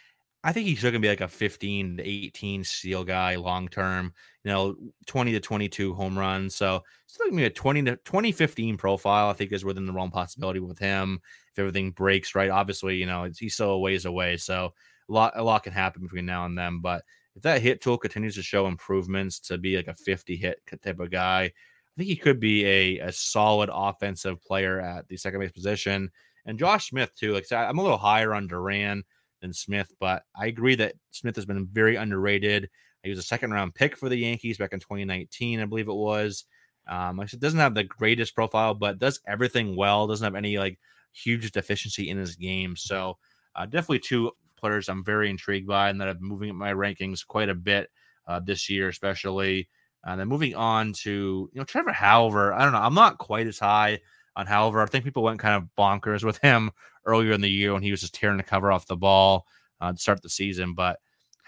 I think he's still gonna be like a 15 to 18 steal guy long term, you know, 20 to 22 home runs. So still gonna be a 20 to 2015 profile, I think is within the realm possibility with him. If everything breaks right, obviously, you know, he's still a ways away. So a lot, a lot can happen between now and then. But if that hit tool continues to show improvements to be like a 50 hit type of guy, I think he could be a, a solid offensive player at the second base position and Josh Smith too. Like I'm a little higher on Duran than Smith, but I agree that Smith has been very underrated. He was a second round pick for the Yankees back in 2019, I believe it was. Um, like I said, doesn't have the greatest profile, but does everything well. Doesn't have any like huge deficiency in his game. So uh, definitely two players I'm very intrigued by and that I'm moving up my rankings quite a bit uh, this year, especially. And then moving on to you know Trevor Hauver. I don't know. I'm not quite as high on Hauver. I think people went kind of bonkers with him earlier in the year when he was just tearing the cover off the ball uh, to start the season. But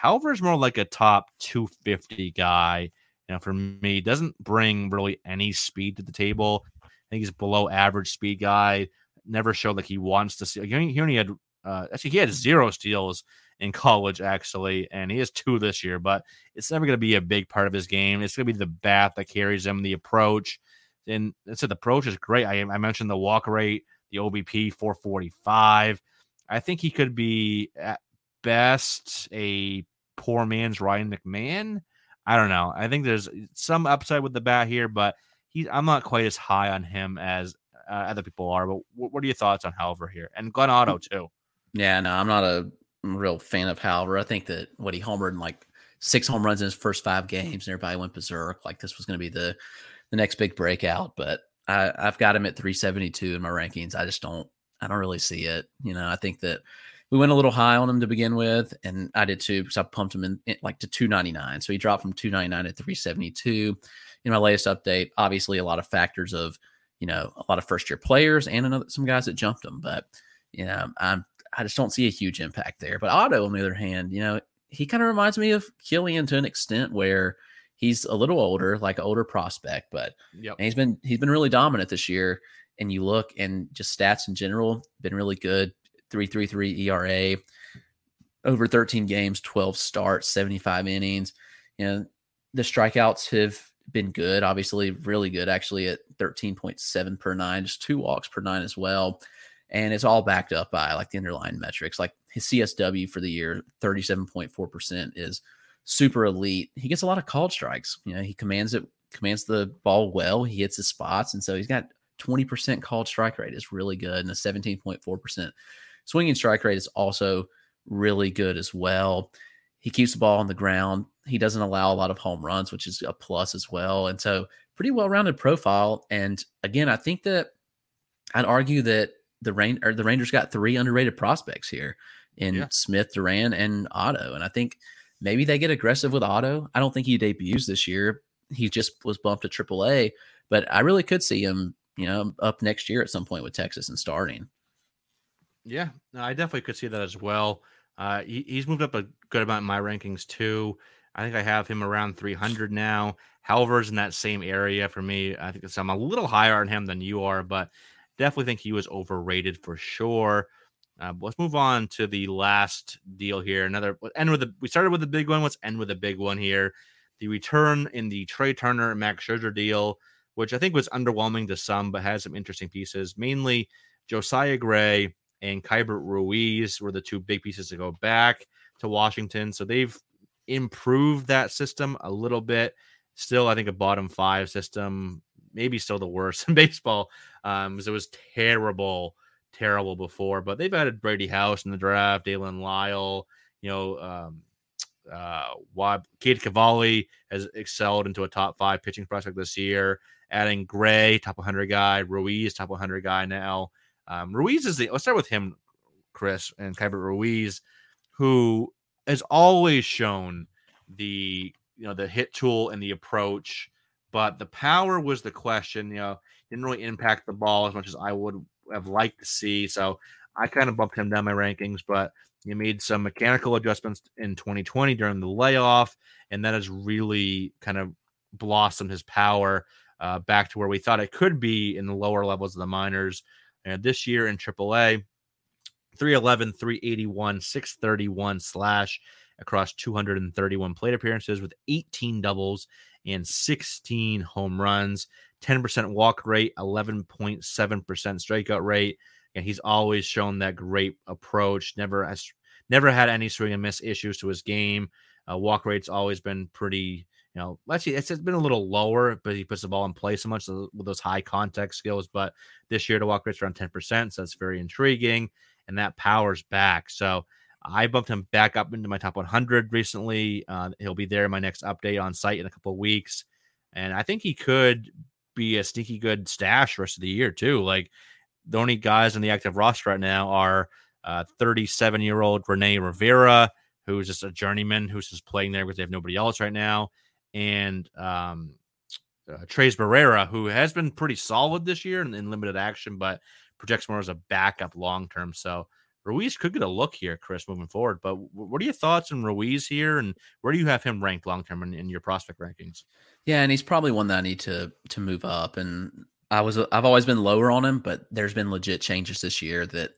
Hauver is more like a top 250 guy. You know, for me, doesn't bring really any speed to the table. I think he's below average speed guy. Never showed like he wants to see. He only had uh, actually he had zero steals in college actually, and he has two this year. But it's never going to be a big part of his game. It's going to be the bat that carries him, the approach. And I said the approach is great. I, I mentioned the walk rate, the OBP 445. I think he could be at best a poor man's Ryan McMahon. I don't know. I think there's some upside with the bat here, but he's I'm not quite as high on him as uh, other people are. But what, what are your thoughts on Hauver here and Glenn Otto too? Yeah, no, I'm not a real fan of Hauver. I think that what he homered in like six home runs in his first five games, and everybody went berserk. Like this was going to be the the next big breakout. But I, I've got him at 372 in my rankings. I just don't I don't really see it. You know, I think that we went a little high on him to begin with, and I did too because I pumped him in, in, like to 299. So he dropped from 299 to 372. In my latest update, obviously a lot of factors of you know a lot of first year players and another some guys that jumped him, but you know I'm I just don't see a huge impact there. But Otto, on the other hand, you know he kind of reminds me of Kilian to an extent where he's a little older, like an older prospect, but yep. he's been he's been really dominant this year. And you look and just stats in general, been really good. 333 ERA, over 13 games, 12 starts, 75 innings. You know, the strikeouts have been good, obviously, really good, actually, at 13.7 per nine, just two walks per nine as well. And it's all backed up by like the underlying metrics. Like his CSW for the year, 37.4% is super elite. He gets a lot of called strikes. You know, he commands it, commands the ball well. He hits his spots. And so he's got 20% called strike rate is really good and a 17.4% swinging strike rate is also really good as well. He keeps the ball on the ground. He doesn't allow a lot of home runs, which is a plus as well. And so, pretty well rounded profile. And again, I think that I'd argue that the rain or the Rangers got three underrated prospects here in yeah. Smith, Duran, and Otto. And I think maybe they get aggressive with Otto. I don't think he debuts this year. He just was bumped to AAA, but I really could see him, you know, up next year at some point with Texas and starting. Yeah, I definitely could see that as well. Uh, he, he's moved up a good amount in my rankings too. I think I have him around 300 now. Hauver's in that same area for me. I think I'm a little higher on him than you are, but definitely think he was overrated for sure. Uh, let's move on to the last deal here. Another end with the we started with the big one. Let's end with a big one here. The return in the Trea Turner Max Scherzer deal, which I think was underwhelming to some, but has some interesting pieces. Mainly Josiah Gray and Keibert Ruiz were the two big pieces to go back to Washington. So they've improved that system a little bit. Still, I think a bottom five system, maybe still the worst in baseball. Um, because it was terrible, terrible before. But they've added Brady House in the draft, Daylen Lile, you know, um, uh, why Cade Cavalli has excelled into a top five pitching prospect this year. Adding Gray, top 100 guy, Ruiz, top 100 guy now. Um, Ruiz is the. Let's start with him, Chris and Keibert Ruiz, who has always shown the you know the hit tool and the approach, but the power was the question. You know, didn't really impact the ball as much as I would have liked to see. So I kind of bumped him down my rankings, but he made some mechanical adjustments in 2020 during the layoff, and that has really kind of blossomed his power uh, back to where we thought it could be in the lower levels of the minors. And this year in AAA, 311, 381, 631 slash across 231 plate appearances with 18 doubles and 16 home runs, 10% walk rate, 11.7% strikeout rate. And he's always shown that great approach. Never has never had any swing and miss issues to his game. Uh, walk rate's always been pretty you know, actually it's, it's been a little lower, but he puts the ball in play so much with those high contact skills. But this year, the walk rate's around 10%. So that's very intriguing. And that power's back. So I bumped him back up into my top 100 recently. Uh, he'll be there in my next update on site in a couple weeks. And I think he could be a sneaky good stash rest of the year, too. Like the only guys on the active roster right now are 37 uh, year old Rene Rivera, who's just a journeyman who's just playing there because they have nobody else right now, and um, uh, Tres Barrera, who has been pretty solid this year in, in limited action, but projects more as a backup long term. So Ruiz could get a look here, Chris, moving forward. But what are your thoughts on Ruiz here, and where do you have him ranked long term in, in, your prospect rankings? Yeah, and he's probably one that I need to to move up. And I was I've always been lower on him, but there's been legit changes this year that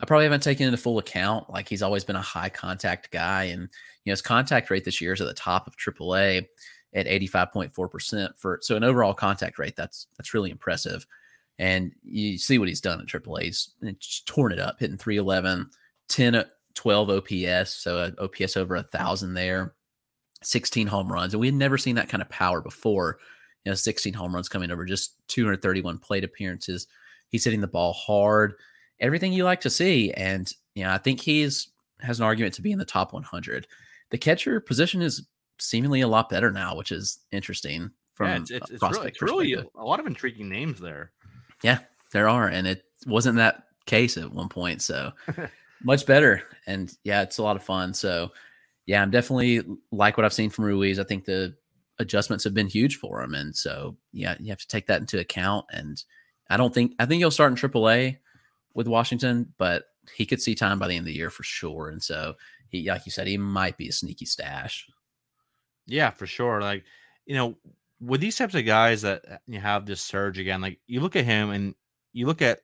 I probably haven't taken into full account. Like he's always been a high contact guy, and you know his contact rate this year is at the top of AAA at 85.4 percent for so an overall contact rate. That's that's really impressive. And you see what he's done at AAA. He's, torn it up, hitting 311, 10, uh, 12 OPS, so uh, OPS over a thousand there, 16 home runs, and we had never seen that kind of power before. You know, 16 home runs coming over just 231 plate appearances. He's hitting the ball hard everything you like to see. And you know, I think he's has an argument to be in the top 100. The catcher position is seemingly a lot better now, which is interesting. From yeah, it's, it's, it's really, it's really a lot of intriguing names there. Yeah, there are, and it wasn't that case at one point. So much better, and yeah, it's a lot of fun. So yeah, I'm definitely like what I've seen from Ruiz. I think the adjustments have been huge for him, and so yeah, you have to take that into account. And I don't think I think he'll start in AAA with Washington, but he could see time by the end of the year for sure. And so he, like you said, he might be a sneaky stash. Yeah, for sure. Like, you know, with these types of guys that uh, you have this surge again, like you look at him and you look at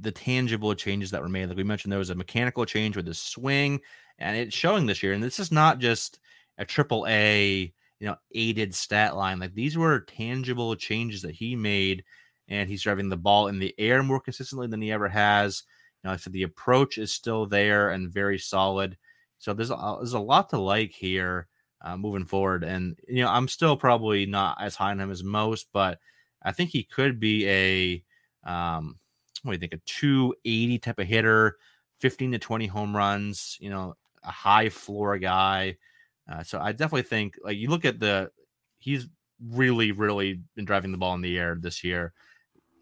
the tangible changes that were made. Like we mentioned, there was a mechanical change with the swing, and it's showing this year. And this is not just a triple A, you know, aided stat line. Like these were tangible changes that he made and he's driving the ball in the air more consistently than he ever has. You know, I said, the approach is still there and very solid. So there's a, there's a lot to like here uh, moving forward. And you know, I'm still probably not as high on him as most, but I think he could be a um, what do you think? A 280 type of hitter, 15 to 20 home runs. You know, a high floor guy. Uh, so I definitely think like you look at the he's really really been driving the ball in the air this year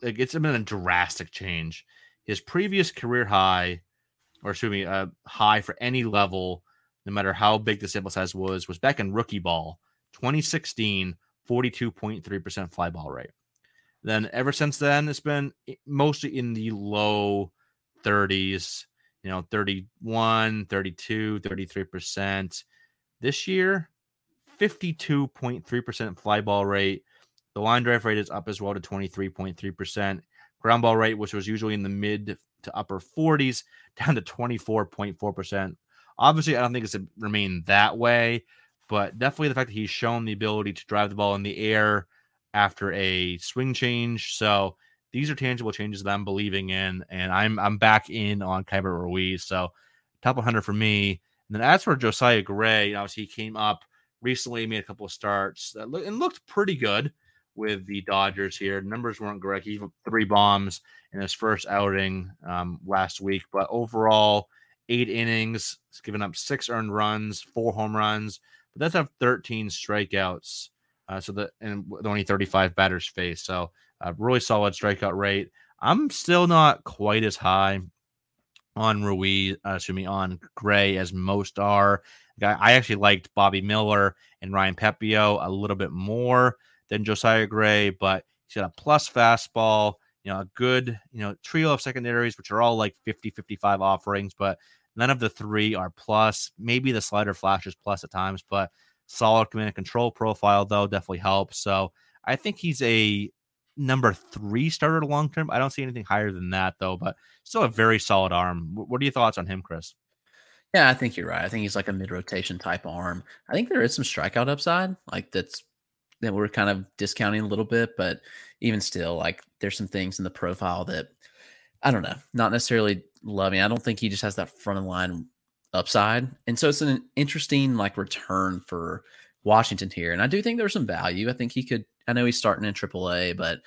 like it's been a drastic change. His previous career high, or excuse me, uh, high for any level, no matter how big the sample size was, was back in rookie ball, 2016, 42.3% fly ball rate. Then ever since then, it's been mostly in the low 30s, you know, 31, 32, 33%. This year, 52.3% fly ball rate, the line drive rate is up as well to 23.3%. Ground ball rate, which was usually in the mid to upper 40s, down to 24.4%. Obviously, I don't think it's remained that way, but definitely the fact that he's shown the ability to drive the ball in the air after a swing change. So these are tangible changes that I'm believing in, and I'm I'm back in on Keibert Ruiz. So top 100 for me. And then as for Josiah Gray, obviously he came up recently, made a couple of starts and looked pretty good with the Dodgers here. Numbers weren't great. He three bombs in his first outing um, last week, but overall, eight innings, he's given up six earned runs, four home runs, but that's have 13 strikeouts. Uh, so that and the only 35 batters faced. So a really solid strikeout rate. I'm still not quite as high on Ruiz, uh, excuse me, on Gray as most are. I actually liked Bobby Miller and Ryan Pepiot a little bit more than Josiah Gray, but he's got a plus fastball, you know, a good, you know, trio of secondaries, which are all like 50, 55 offerings, but none of the three are plus. Maybe the slider flashes plus at times, but solid command and control profile, though, definitely helps. So I think he's a number three starter long term. I don't see anything higher than that, though, but still a very solid arm. What are your thoughts on him, Chris? Yeah, I think you're right. I think he's like a mid rotation type arm. I think there is some strikeout upside, like that's that we're kind of discounting a little bit, but even still, like there's some things in the profile that I don't know, not necessarily loving. I don't think he just has that front of line upside. And so it's an interesting like return for Washington here. And I do think there's some value. I think he could, I know he's starting in AAA, but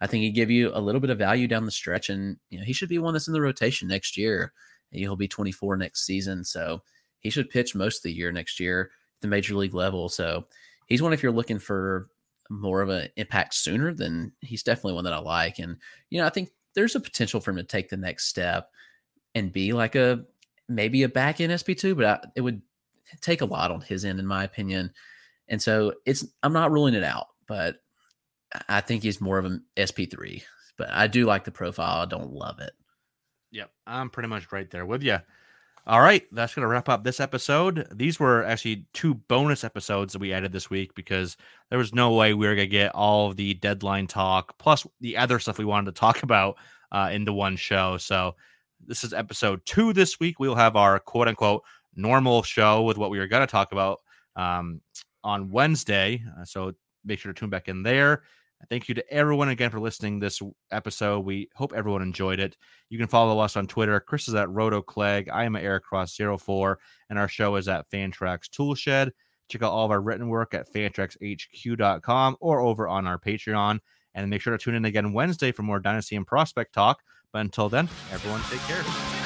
I think he'd give you a little bit of value down the stretch. And, you know, he should be one that's in the rotation next year. He'll be 24 next season. So he should pitch most of the year next year at the major league level. So he's one if you're looking for more of an impact sooner, then he's definitely one that I like. And, you know, I think there's a potential for him to take the next step and be like a maybe a back end SP2, but I, it would take a lot on his end, in my opinion. And so it's I'm not ruling it out, but I think he's more of an SP3. But I do like the profile. I don't love it. Yep, I'm pretty much right there with you. All right, that's going to wrap up this episode. These were actually two bonus episodes that we added this week because there was no way we were going to get all of the deadline talk plus the other stuff we wanted to talk about uh, into one show. So this is episode two this week. We'll have our quote unquote normal show with what we were going to talk about um, on Wednesday. Uh, so make sure to tune back in there. Thank you to everyone again for listening this episode. We hope everyone enjoyed it. You can follow us on Twitter. Chris is at Roto Clegg. I am at Eric Cross 04 and our show is at Fantrax Toolshed. Check out all of our written work at fantraxhq.com or over on our Patreon. And make sure to tune in again Wednesday for more Dynasty and Prospect talk. But until then, everyone take care.